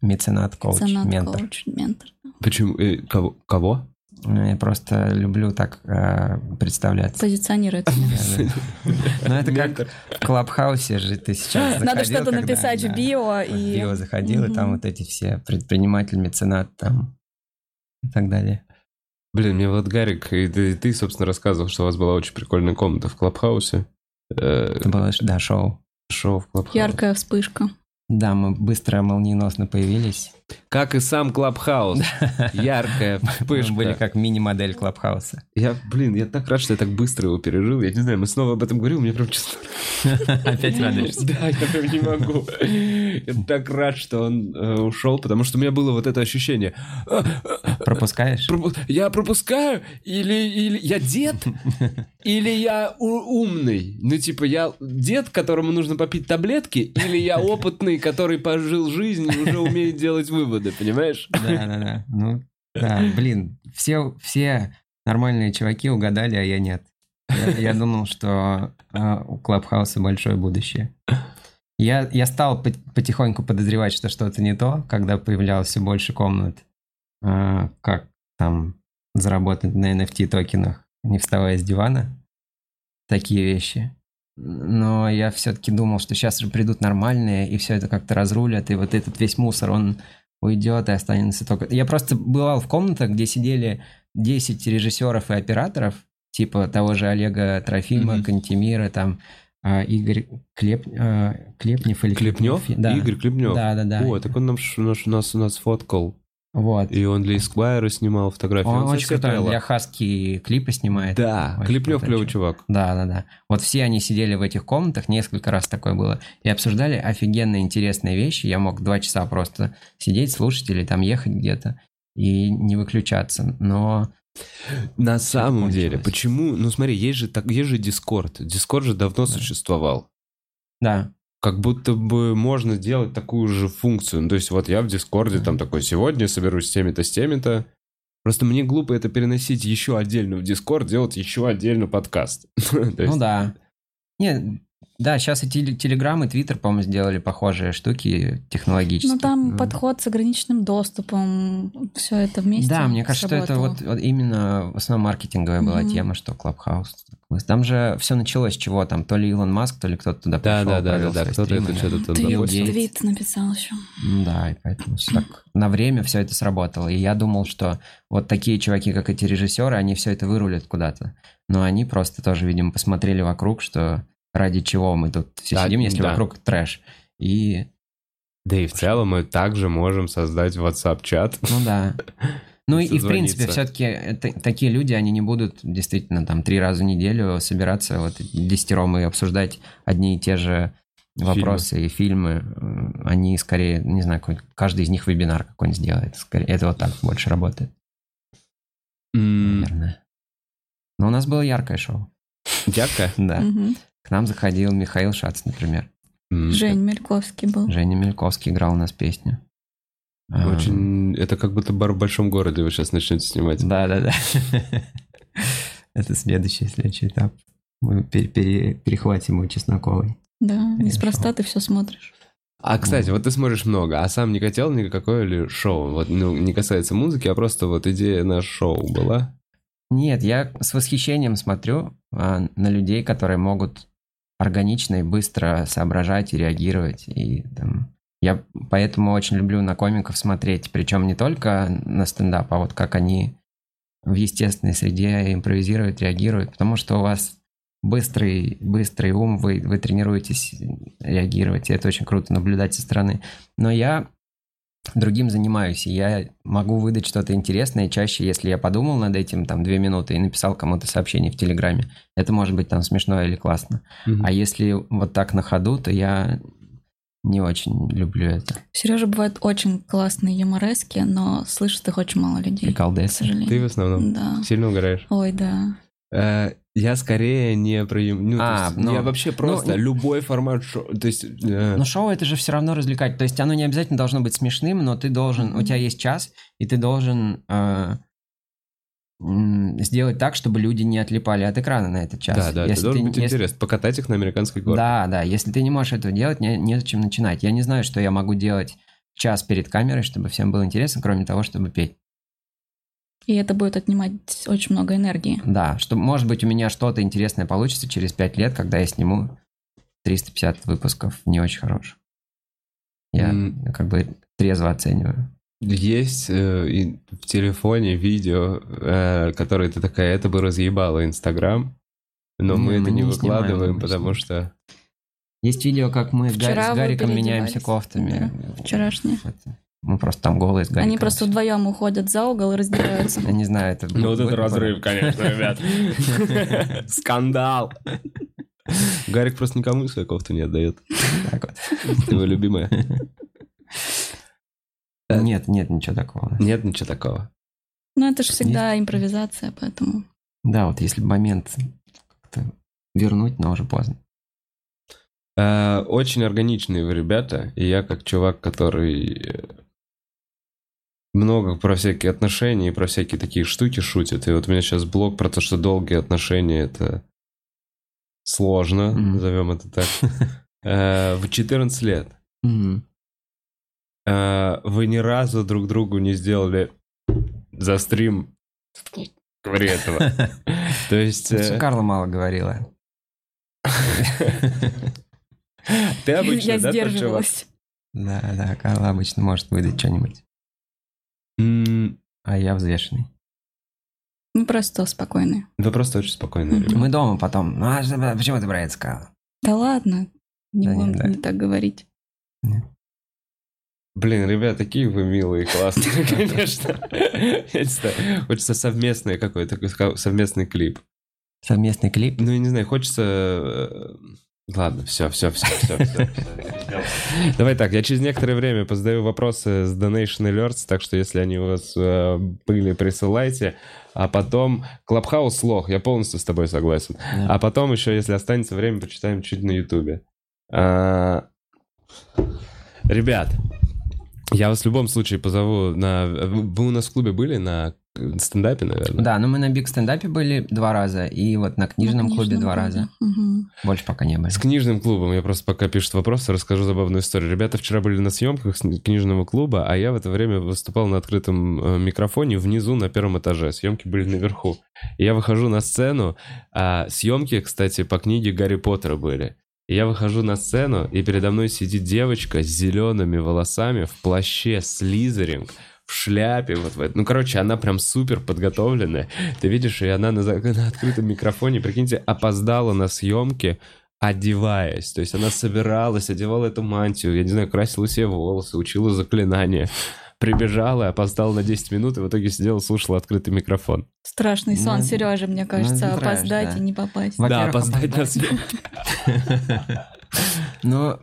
Меценат, коуч, Меценат, ментор. коуч, ментор. Почему? Э, кого? Кого? Я просто люблю так э, представляться. Позиционирует. Ну, это как в Клабхаусе же ты сейчас Надо что-то написать в био в и... био заходил, и там вот эти все предприниматель, меценат там и так далее. Блин, мне вот Гарик, и ты, ты, собственно, рассказывал, что у вас была очень прикольная комната в Клабхаусе. Э, Это было, да, шоу. Шоу в Клабхаусе. Яркая вспышка. Да, мы быстро, молниеносно появились. Как и сам Клабхаус. Яркая Мы вспышка. были как мини-модель Клабхауса. Я, блин, я так рад, что я так быстро его пережил. Я не знаю, мы снова об этом говорим, мне прям чувство... Опять радуешься. Да, я прям не могу. Я так рад, что он э, ушел, потому что у меня было вот это ощущение. «А, а, Пропускаешь? пропу- Я пропускаю? Или, или я дед? Или я у- умный? Ну, типа, я дед, которому нужно попить таблетки? Или я опытный, который пожил жизнь и уже умеет делать выводы, понимаешь? Да, да, да. Ну, да, блин, все, все нормальные чуваки угадали, а я нет. Я, я думал, что э, у Клабхауса большое будущее. Я, я стал пот- потихоньку подозревать, что что-то не то, когда появлялось все больше комнат, э, как там заработать на NFT токенах, не вставая с дивана. Такие вещи. Но я все-таки думал, что сейчас же придут нормальные, и все это как-то разрулят, и вот этот весь мусор, он уйдет и останется только... Я просто бывал в комнатах, где сидели 10 режиссеров и операторов, типа того же Олега Трофима, Мгм. Кантемира, там а, Игорь Клеп... а, Клепнев или Клепнев? Да. Игорь Клепнев. Да, да, да. О, так он нам наш- нас, нас фоткал. Вот. И он для Esquire снимал фотографии. Он, Он, очень крутой, для Хаски клипы снимает. Да, Очень крутой клевый чувак. Да, да, да. Вот все они сидели в этих комнатах, несколько раз такое было, и обсуждали офигенно интересные вещи. Я мог два часа просто сидеть, слушать или там ехать где-то и не выключаться. Но На самом деле, почему? Ну смотри, есть же, так, есть же Discord. Discord же давно существовал. да, Как будто бы можно делать такую же функцию. Ну, то есть вот я в Дискорде там такой, сегодня соберусь с теми-то, с теми-то. Просто мне глупо это переносить еще отдельно в Дискорд, делать еще отдельно подкаст. Ну да. Не, да, сейчас и теле- Телеграм, и Твиттер, по-моему, сделали похожие штуки технологически. Ну там М. подход с ограниченным доступом, все это вместе. Да, мне кажется, что это вот, вот именно в основном маркетинговая была Мгм. тема, что Клабхаус. Там же все началось с чего? Там то ли Илон Маск, то ли кто-то туда Да, пришел, да, да, да, да, кто-то это что-то там Твит, твит написал еще. Да, и поэтому всё так на время все это сработало. И я думал, что вот такие чуваки, как эти режиссеры, они все это вырулят куда-то. Но они просто тоже, видимо, посмотрели вокруг, что ради чего мы тут все Да, сидим, если да. вокруг трэш. И, Да и в целом мы также можем создать WhatsApp-чат. ну да. Ну и, и в принципе, все-таки такие люди, они не будут действительно там три раза в неделю собираться вот десятером и обсуждать одни и те же вопросы и фильмы. Э, Они скорее, не знаю, какой- каждый из них вебинар какой-нибудь сделает. Скорее, это вот так больше работает. М, наверное. Но у нас было яркое шоу. Ярко? Да. Мгм. К нам заходил Михаил Шац, например. М, Жень Мельковский был. Женя Мельковский играл у нас песню. А, Очень... Это как будто бар в большом городе вы сейчас начнете снимать. Да-да-да. Это следующий, следующий этап. Мы пере- пере- перехватим у Чесноковой. Да, Или неспроста ты все смотришь. А, кстати, вот ты смотришь много, а сам не хотел никакое ли шоу? Вот, ну, не касается музыки, а просто вот идея на шоу была? Нет, я с восхищением смотрю а, на людей, которые могут органично и быстро соображать и реагировать. И, там, я поэтому очень люблю на комиков смотреть, причем не только на стендап, а вот как они в естественной среде импровизируют, реагируют, потому что у вас быстрый, быстрый ум, вы, вы тренируетесь реагировать, и это очень круто наблюдать со стороны. Но я другим занимаюсь, и я могу выдать что-то интересное чаще, если я подумал над этим там две минуты и написал кому-то сообщение в Телеграме. Это может быть там смешно или классно. А если вот так на ходу, то я не очень люблю это. Сережа бывает очень классные юморески, но слышит их очень мало людей. К Приколдесы. сожалению. Ты в основном Да. сильно угораешь? Ой, да. Э, Я скорее не про... Ну, А, есть ну, я вообще просто ну, любой формат шоу... То есть... э, Но шоу это же все равно развлекать. То есть оно не обязательно должно быть смешным, но ты должен, у тебя есть час, и ты должен э, сделать так, чтобы люди не отлипали от экрана на этот час. Да, да, это Если должен ты- быть если- интересно. Покатать их на американской горке. Да, да. Если ты не можешь этого делать, не, незачем начинать. Я не знаю, что я могу делать час перед камерой, чтобы всем было интересно, кроме того, чтобы петь. И это будет отнимать очень много энергии. Да, что, может быть, у меня что-то интересное получится через пять лет, когда я сниму 350 выпусков не очень хороших. Я М. как бы трезво оцениваю. Есть э, и в телефоне видео, э, которые ты такая, это бы разъебало Инстаграм, но Не, мы это мы не не снимаем выкладываем, потому что... Есть видео, как мы Вчера с Гариком меняемся кофтами. Вчерашние. Это- Мы просто там голые с Гариком. Они просто вдвоем уходят за угол и раздеваются. Я не знаю, это... Ну вот это разрыв, конечно, ребят. Скандал. Гарик просто никому свою кофту не отдает. Так вот. Его любимая. Нет, нет, ничего такого. Нет ничего такого. Но это же всегда импровизация, поэтому... Да, вот если бы момент как-то вернуть, но уже поздно. Э, Очень органичные вы ребята, и я как чувак, который э, много про всякие отношения и про всякие такие штуки шутит. И вот у меня сейчас блог про то, что долгие отношения это сложно, Мгм. назовем это так. Э, В 14 лет э, вы ни разу друг другу не сделали за стрим говори этого. То есть э, Карла мало говорила. ты обычно, Я да. Да, да, Карла обычно может выдать что-нибудь. А я взвешенный. Мы просто спокойные. Вы просто очень спокойные ребята. Мы дома потом. Ну, а что- почему ты про это сказал? Да ладно, не Да будем нет, да. не так говорить. Блин, ребят, такие вы милые, классные, конечно. Не хочется совместный какой-то совместный клип. Совместный клип. Ну, я не знаю, хочется... Ладно, все, все, все, все, все. Давай так, я через некоторое время позадаю вопросы с Donation Alerts, так что если они у вас э, были, присылайте. А потом Клабхаус лох, я полностью с тобой согласен. Да. А потом еще, если останется время, почитаем чуть на Ютубе. А, Ребят, я вас в любом случае позову на... Вы у нас в клубе были на стендапе, наверное? Да, ну мы на биг стендапе были два раза, и вот на книжном На клубе книжном два клубе. раза. Мгм. Больше пока не были. С книжным клубом, я просто пока пишут вопросы, расскажу забавную историю. Ребята вчера были на съемках с книжного клуба, а я в это время выступал на открытом э, микрофоне внизу на первом этаже. Съемки были наверху. И я выхожу на сцену, а съемки, кстати, по книге Гарри Поттера были. И я выхожу на сцену, и передо мной сидит девочка с зелеными волосами в плаще Слизеринг, в шляпе, вот в этом. Ну, короче, она прям супер подготовленная. Ты видишь, и она на, на открытом микрофоне, прикиньте, опоздала на съемки, одеваясь. То есть она собиралась, одевала эту мантию, я не знаю, красила себе волосы, учила заклинания. Прибежала, опоздала на 10 минут, и в итоге сидела, слушала открытый микрофон. Страшный сон, Ну, Сережа, мне ну, кажется, трэш, опоздать да. и не попасть. Да, Во-первых, опоздать на опоздать. съемки. Ну,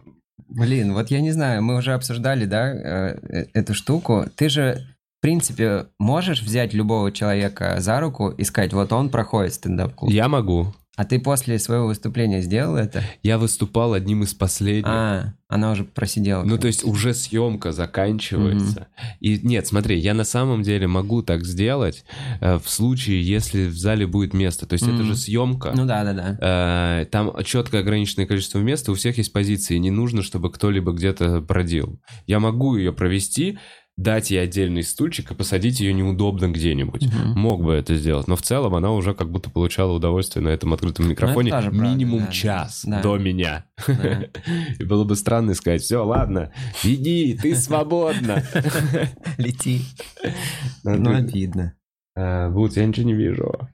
блин, вот я не знаю, мы уже обсуждали, да, э, эту штуку. Ты же, в принципе, можешь взять любого человека за руку и сказать, вот он проходит стендап-клуб. Я могу. А ты после своего выступления сделал это? Я выступал одним из последних. А, она уже просидела. Ну, то есть уже съемка заканчивается. И нет, смотри, я на самом деле могу так сделать э, в случае, если в зале будет место. То есть это Мгм. же съемка. Ну да, да, да. Э, Там четко ограниченное количество места, у всех есть позиции, не нужно, чтобы кто-либо где-то бродил. Я могу ее провести, дать ей отдельный стульчик и посадить ее неудобно где-нибудь. Мгм. Мог бы это сделать, но в целом она уже как будто получала удовольствие на этом открытом микрофоне тоже правда, минимум да, да. час Да. до меня. Да. И было бы странно сказать, все, ладно, иди, ты свободна. Лети. Ну, Ну, обидно. э, Вуд, я ничего не вижу.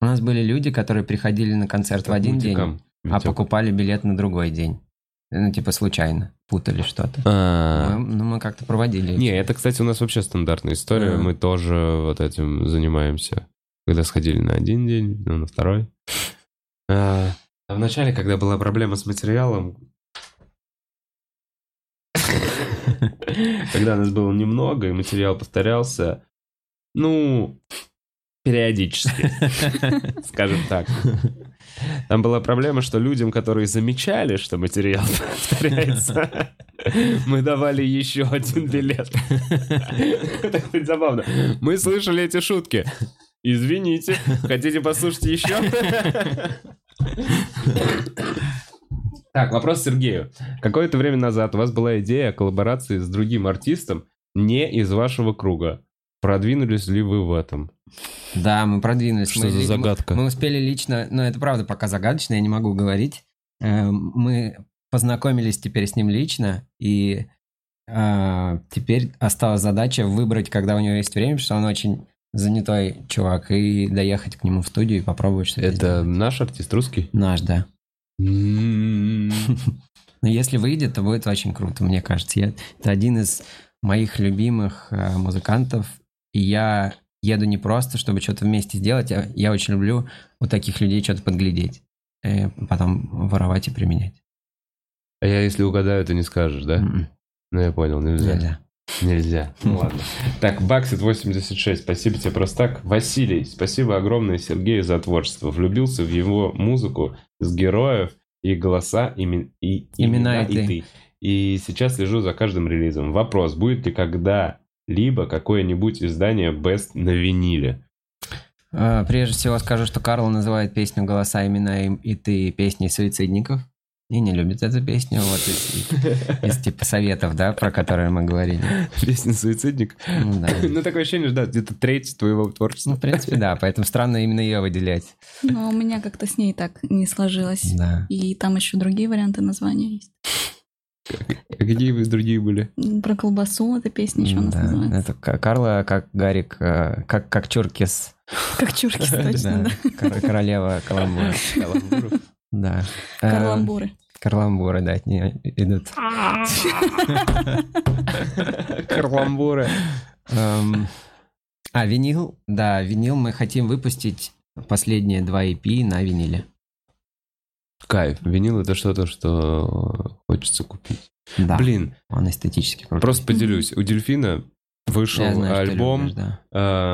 У нас были люди, которые приходили на концерт в один день, а покупали билет на другой день. Ну, типа случайно. Путали что-то. А, Мы- ну, мы как-то проводили. Не, это, кстати, у нас вообще стандартная история. Ага. Мы тоже вот этим занимаемся. Когда сходили на один день, ну, на второй. А, а в начале, когда была проблема с материалом, когда нас было немного, и материал повторялся, ну, периодически, скажем так. Там была проблема, что людям, которые замечали, что материал повторяется, мы давали еще один билет. Это хоть забавно. Мы слышали эти шутки. Извините, хотите послушать еще? Так, вопрос Сергею. Какое-то время назад у вас была идея о коллаборации с другим артистом не из вашего круга. Продвинулись ли вы в этом? Да, мы продвинулись. Что Мы за загадка? Мы, мы успели лично, но это правда пока загадочно, я не могу говорить. Э, Мы познакомились теперь с ним лично, и э, теперь осталась задача выбрать, когда у него есть время, потому что он очень занятой чувак, и доехать к нему в студию и попробовать что-то Это сделать. наш артист русский? Наш, да. М. Но если выйдет, то будет очень круто, мне кажется. Я, это один из моих любимых э, музыкантов, и я еду не просто, чтобы что-то вместе сделать, я, я очень люблю у таких людей что-то подглядеть, э, потом воровать и применять. А я, если угадаю, ты не скажешь, да? М-м, Ну, я понял, нельзя. Нельзя. Нельзя. Ну ладно. Так, Баксит 86, спасибо тебе просто так. Василий, спасибо огромное Сергею за творчество. Влюбился в его музыку с героев и голоса, имен- и, Имена и ты. И сейчас слежу за каждым релизом. Вопрос, будет ли когда-либо какое-нибудь издание Best на виниле? Э, Прежде всего скажу, что Карл называет песню «Голоса, имена и, и ты» песней суицидников. И не любит эту песню, вот из, из типа советов, да, про которые мы говорили. Песня «Суицидник». Ну, да. Ну, такое ощущение, что да, где-то треть твоего Ну, творчества. в принципе, да, поэтому странно именно ее выделять. Но у меня как-то с ней так не сложилось. Да. И там еще другие варианты названия есть. А какие вы другие были? Про колбасу эта песня еще у нас называется. это Карла, как Гарик, э, как, как Чуркис. Как чурки, точно, да. Кор- Королева каламбура. Да. Э, Карламбуры. Карламбуры, да, от нее идут. Карламбуры. Эм, А, винил, да, винил мы хотим выпустить последние два EP на виниле. Кайф. Винил это что-то, что хочется купить. Да, Блин, он эстетически крутой. просто поделюсь. У Дельфина вышел знаю, альбом, любишь, да.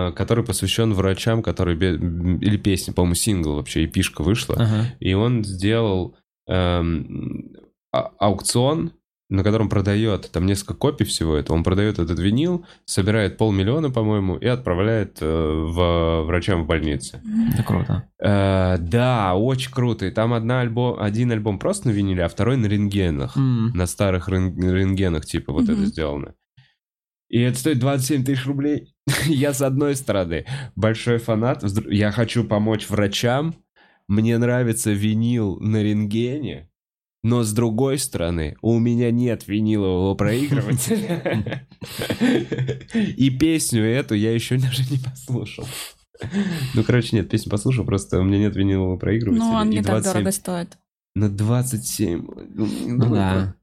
э, который посвящен врачам, которые... Или песня, по-моему, сингл вообще, и пишка вышла. Ага. И он сделал эм, а- аукцион, на котором продает, там несколько копий всего этого, он продает этот винил, собирает полмиллиона, по-моему, и отправляет э, в врачам в больнице. Это круто. Э, да, очень круто. И там одна альбом, один альбом просто на виниле, а второй на рентгенах. М. На старых рен- рентгенах, типа, вот Мгм. это сделано. И это стоит 27 тысяч рублей. я, с одной стороны, большой фанат. Я хочу помочь врачам. Мне нравится винил на рентгене. Но с другой стороны, у меня нет винилового проигрывателя. И песню эту я еще даже не послушал. Ну, короче, нет, песню послушал, просто у меня нет винилового проигрывателя. Ну, он не так 27 дорого стоит. На 27. Ну, Ну да.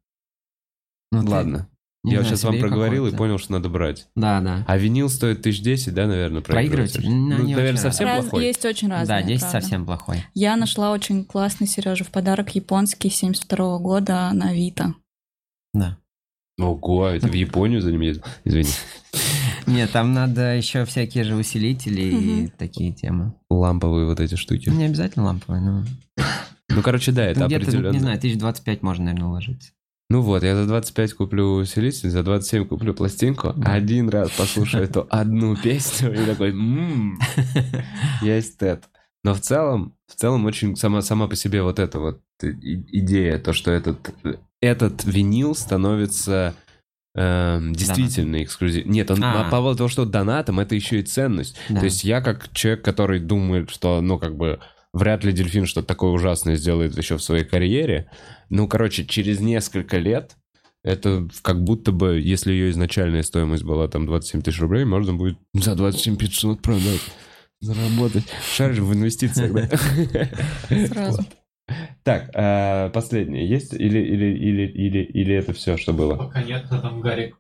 Ну, ты- Ладно. Не я знаю, сейчас вам проговорил и понял, что надо брать. Да, да. А винил стоит тысяч десять, да, наверное, Проигрыватель? Ну, Ну, не наверное, совсем Раз- плохой. Есть очень разные, Да, 10 правда. совсем плохой. Я нашла очень классный, Сережа, в подарок японский 72 года на Авито. Да. Ого, это в Японию за ним ездил? Извини. Нет, там надо еще всякие же усилители и такие темы. Ламповые вот эти штуки. Не обязательно ламповые, но... Ну, короче, да, это Ну, где-то, определенно. не знаю, 1025 можно, наверное, уложиться. Ну вот, я за 25 куплю усилитель, за 27 куплю пластинку, один раз послушаю эту одну песню и такой, «М, я эстет. Но в целом, в целом очень сама, сама по себе вот эта вот идея, то, что этот, этот винил становится эм, действительно эксклюзив. Нет, он А. по поводу того, что донатом, это еще и ценность. Да. То есть я как человек, который думает, что, ну, как бы, вряд ли дельфин что-то такое ужасное сделает еще в своей карьере. Ну, короче, через несколько лет это как будто бы, если ее изначальная стоимость была там 27 тысяч рублей, можно будет за 27 500 продать, заработать. Шаришь в инвестициях, да? Сразу. Так, а, последнее есть? Или, или, или, или, или это все, что было? Пока нет, а там Гарик.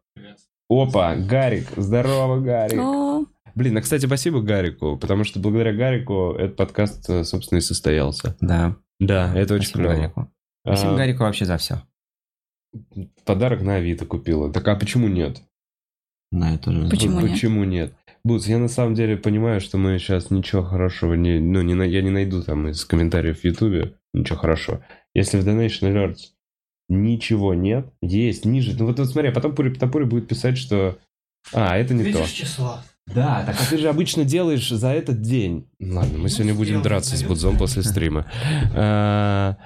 Опа, Гарик, здорово, Гарик. Блин, а, кстати, спасибо Гарику, потому что благодаря Гарику этот подкаст, э, собственно, и состоялся. Да. Да, это очень Спасибо клево. Гарику. Спасибо А, Гарику вообще за все. Подарок на Авито купила. Так а почему нет? Да, я тоже. Почему Вот нет? Почему нет? Бутс, я на самом деле понимаю, что мы сейчас ничего хорошего не... Ну, не, на- я не найду там из комментариев в Ютубе ничего хорошего. Если в Donation Alerts ничего нет, есть ниже... Ну вот, вот смотри, а потом Пури Топури будет писать, что... А, это не то. Видишь числа? Да, так а ты же обычно делаешь за этот день. Ладно, мы сегодня будем драться с. Будзом после стрима. А,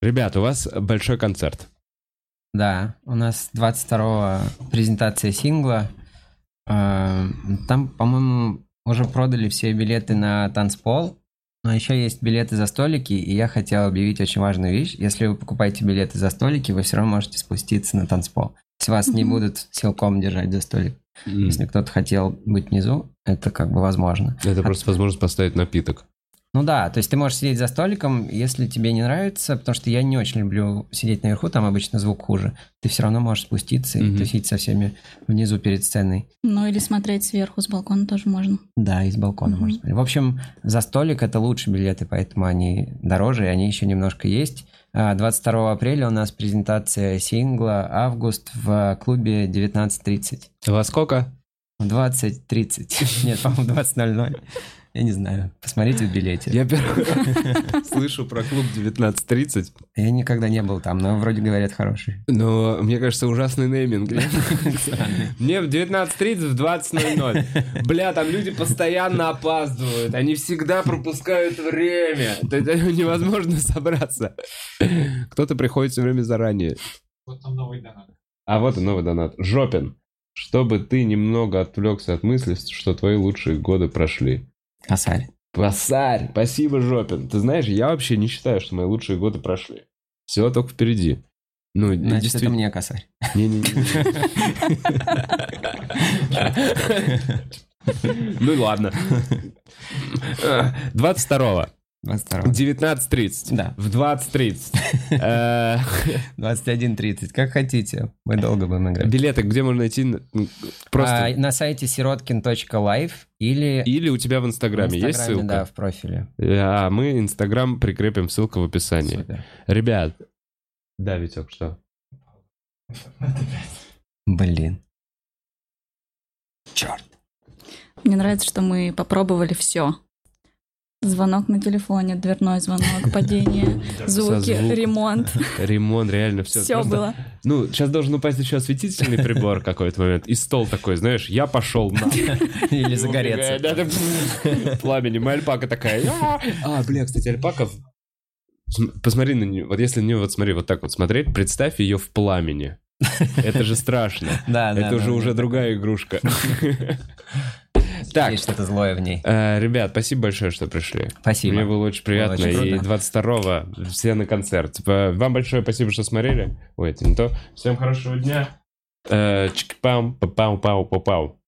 Ребят, у вас большой концерт. Да, у нас 22 презентация сингла. Э, Там, по-моему, уже продали все билеты на танцпол. Но еще есть билеты за столики, и я хотел объявить очень важную вещь. Если вы покупаете билеты за столики, вы все равно можете спуститься на танцпол. Если вас не будут силком держать за столик. Если кто-то хотел быть внизу, это как бы возможно. Это просто возможность поставить напиток. Ну да, то есть ты можешь сидеть за столиком, если тебе не нравится, потому что я не очень люблю сидеть наверху, там обычно звук хуже. Ты все равно можешь спуститься и Мгм. тусить со всеми внизу перед сценой. ну или смотреть сверху с балкона тоже можно. Да, из балкона Мгм. можно смотреть. В общем, за столик это лучше билеты, поэтому они дороже, и они еще немножко есть. А, 22 апреля у нас презентация сингла «Август» в клубе 19.30. Во сколько? В 20.30. Нет, по-моему, 20.00. Я не знаю. Посмотрите в билете. Я первый слышу про клуб 19.30, Я никогда не был там, но вроде говорят хороший. но мне кажется, ужасный нейминг. Мне в 19.30, в 20.00. Бля, там люди постоянно опаздывают, они всегда пропускают время. Это невозможно собраться. Кто-то приходит все время заранее. Вот там новый донат. А вот и новый донат. Жопин. Чтобы ты немного отвлекся от мысли, что твои лучшие годы прошли. Косарь. Косарь, спасибо, Жопин. Ты знаешь, я вообще не считаю, что мои лучшие годы прошли. Все только впереди. Ну, Значит, это действительно. мне косарь. Не-не-не. Ну ладно. 22 22. 19.30. Да. В 20.30. Э, 21.30. Как хотите. Мы долго будем играть. Билеты где можно найти? Просто... А, на сайте сироткин.live или Или у тебя в Инстаграме есть Инстаграме, Да, ссылка? в профиле. А мы Инстаграм прикрепим ссылку в описании. Супер. Ребят. Да, Витек, что? Блин. Черт. Мне нравится, что мы попробовали все. Звонок на телефоне, дверной звонок, падение, звуки, ремонт. Ремонт, реально все. Все было. Ну, сейчас должен упасть еще осветительный прибор какой-то момент. И стол такой, знаешь, я пошел на. Или загореться. Пламенем. Альпака такая. «А». Бля, кстати, альпака... Посмотри на нее. Вот если на нее, вот смотри, вот так вот смотреть, представь ее в пламени. Это же страшно. Да, да. Это уже уже другая игрушка. Так, Есть что-то злое в ней. э, ребят, спасибо большое, что пришли. Спасибо. Мне было очень приятно. очень и круто. 22-го все на концерт. Типа, Вам большое спасибо, что смотрели. Ой, это не то. Всем хорошего дня. Э, Чик-пам, па-пау, пау, па-пау.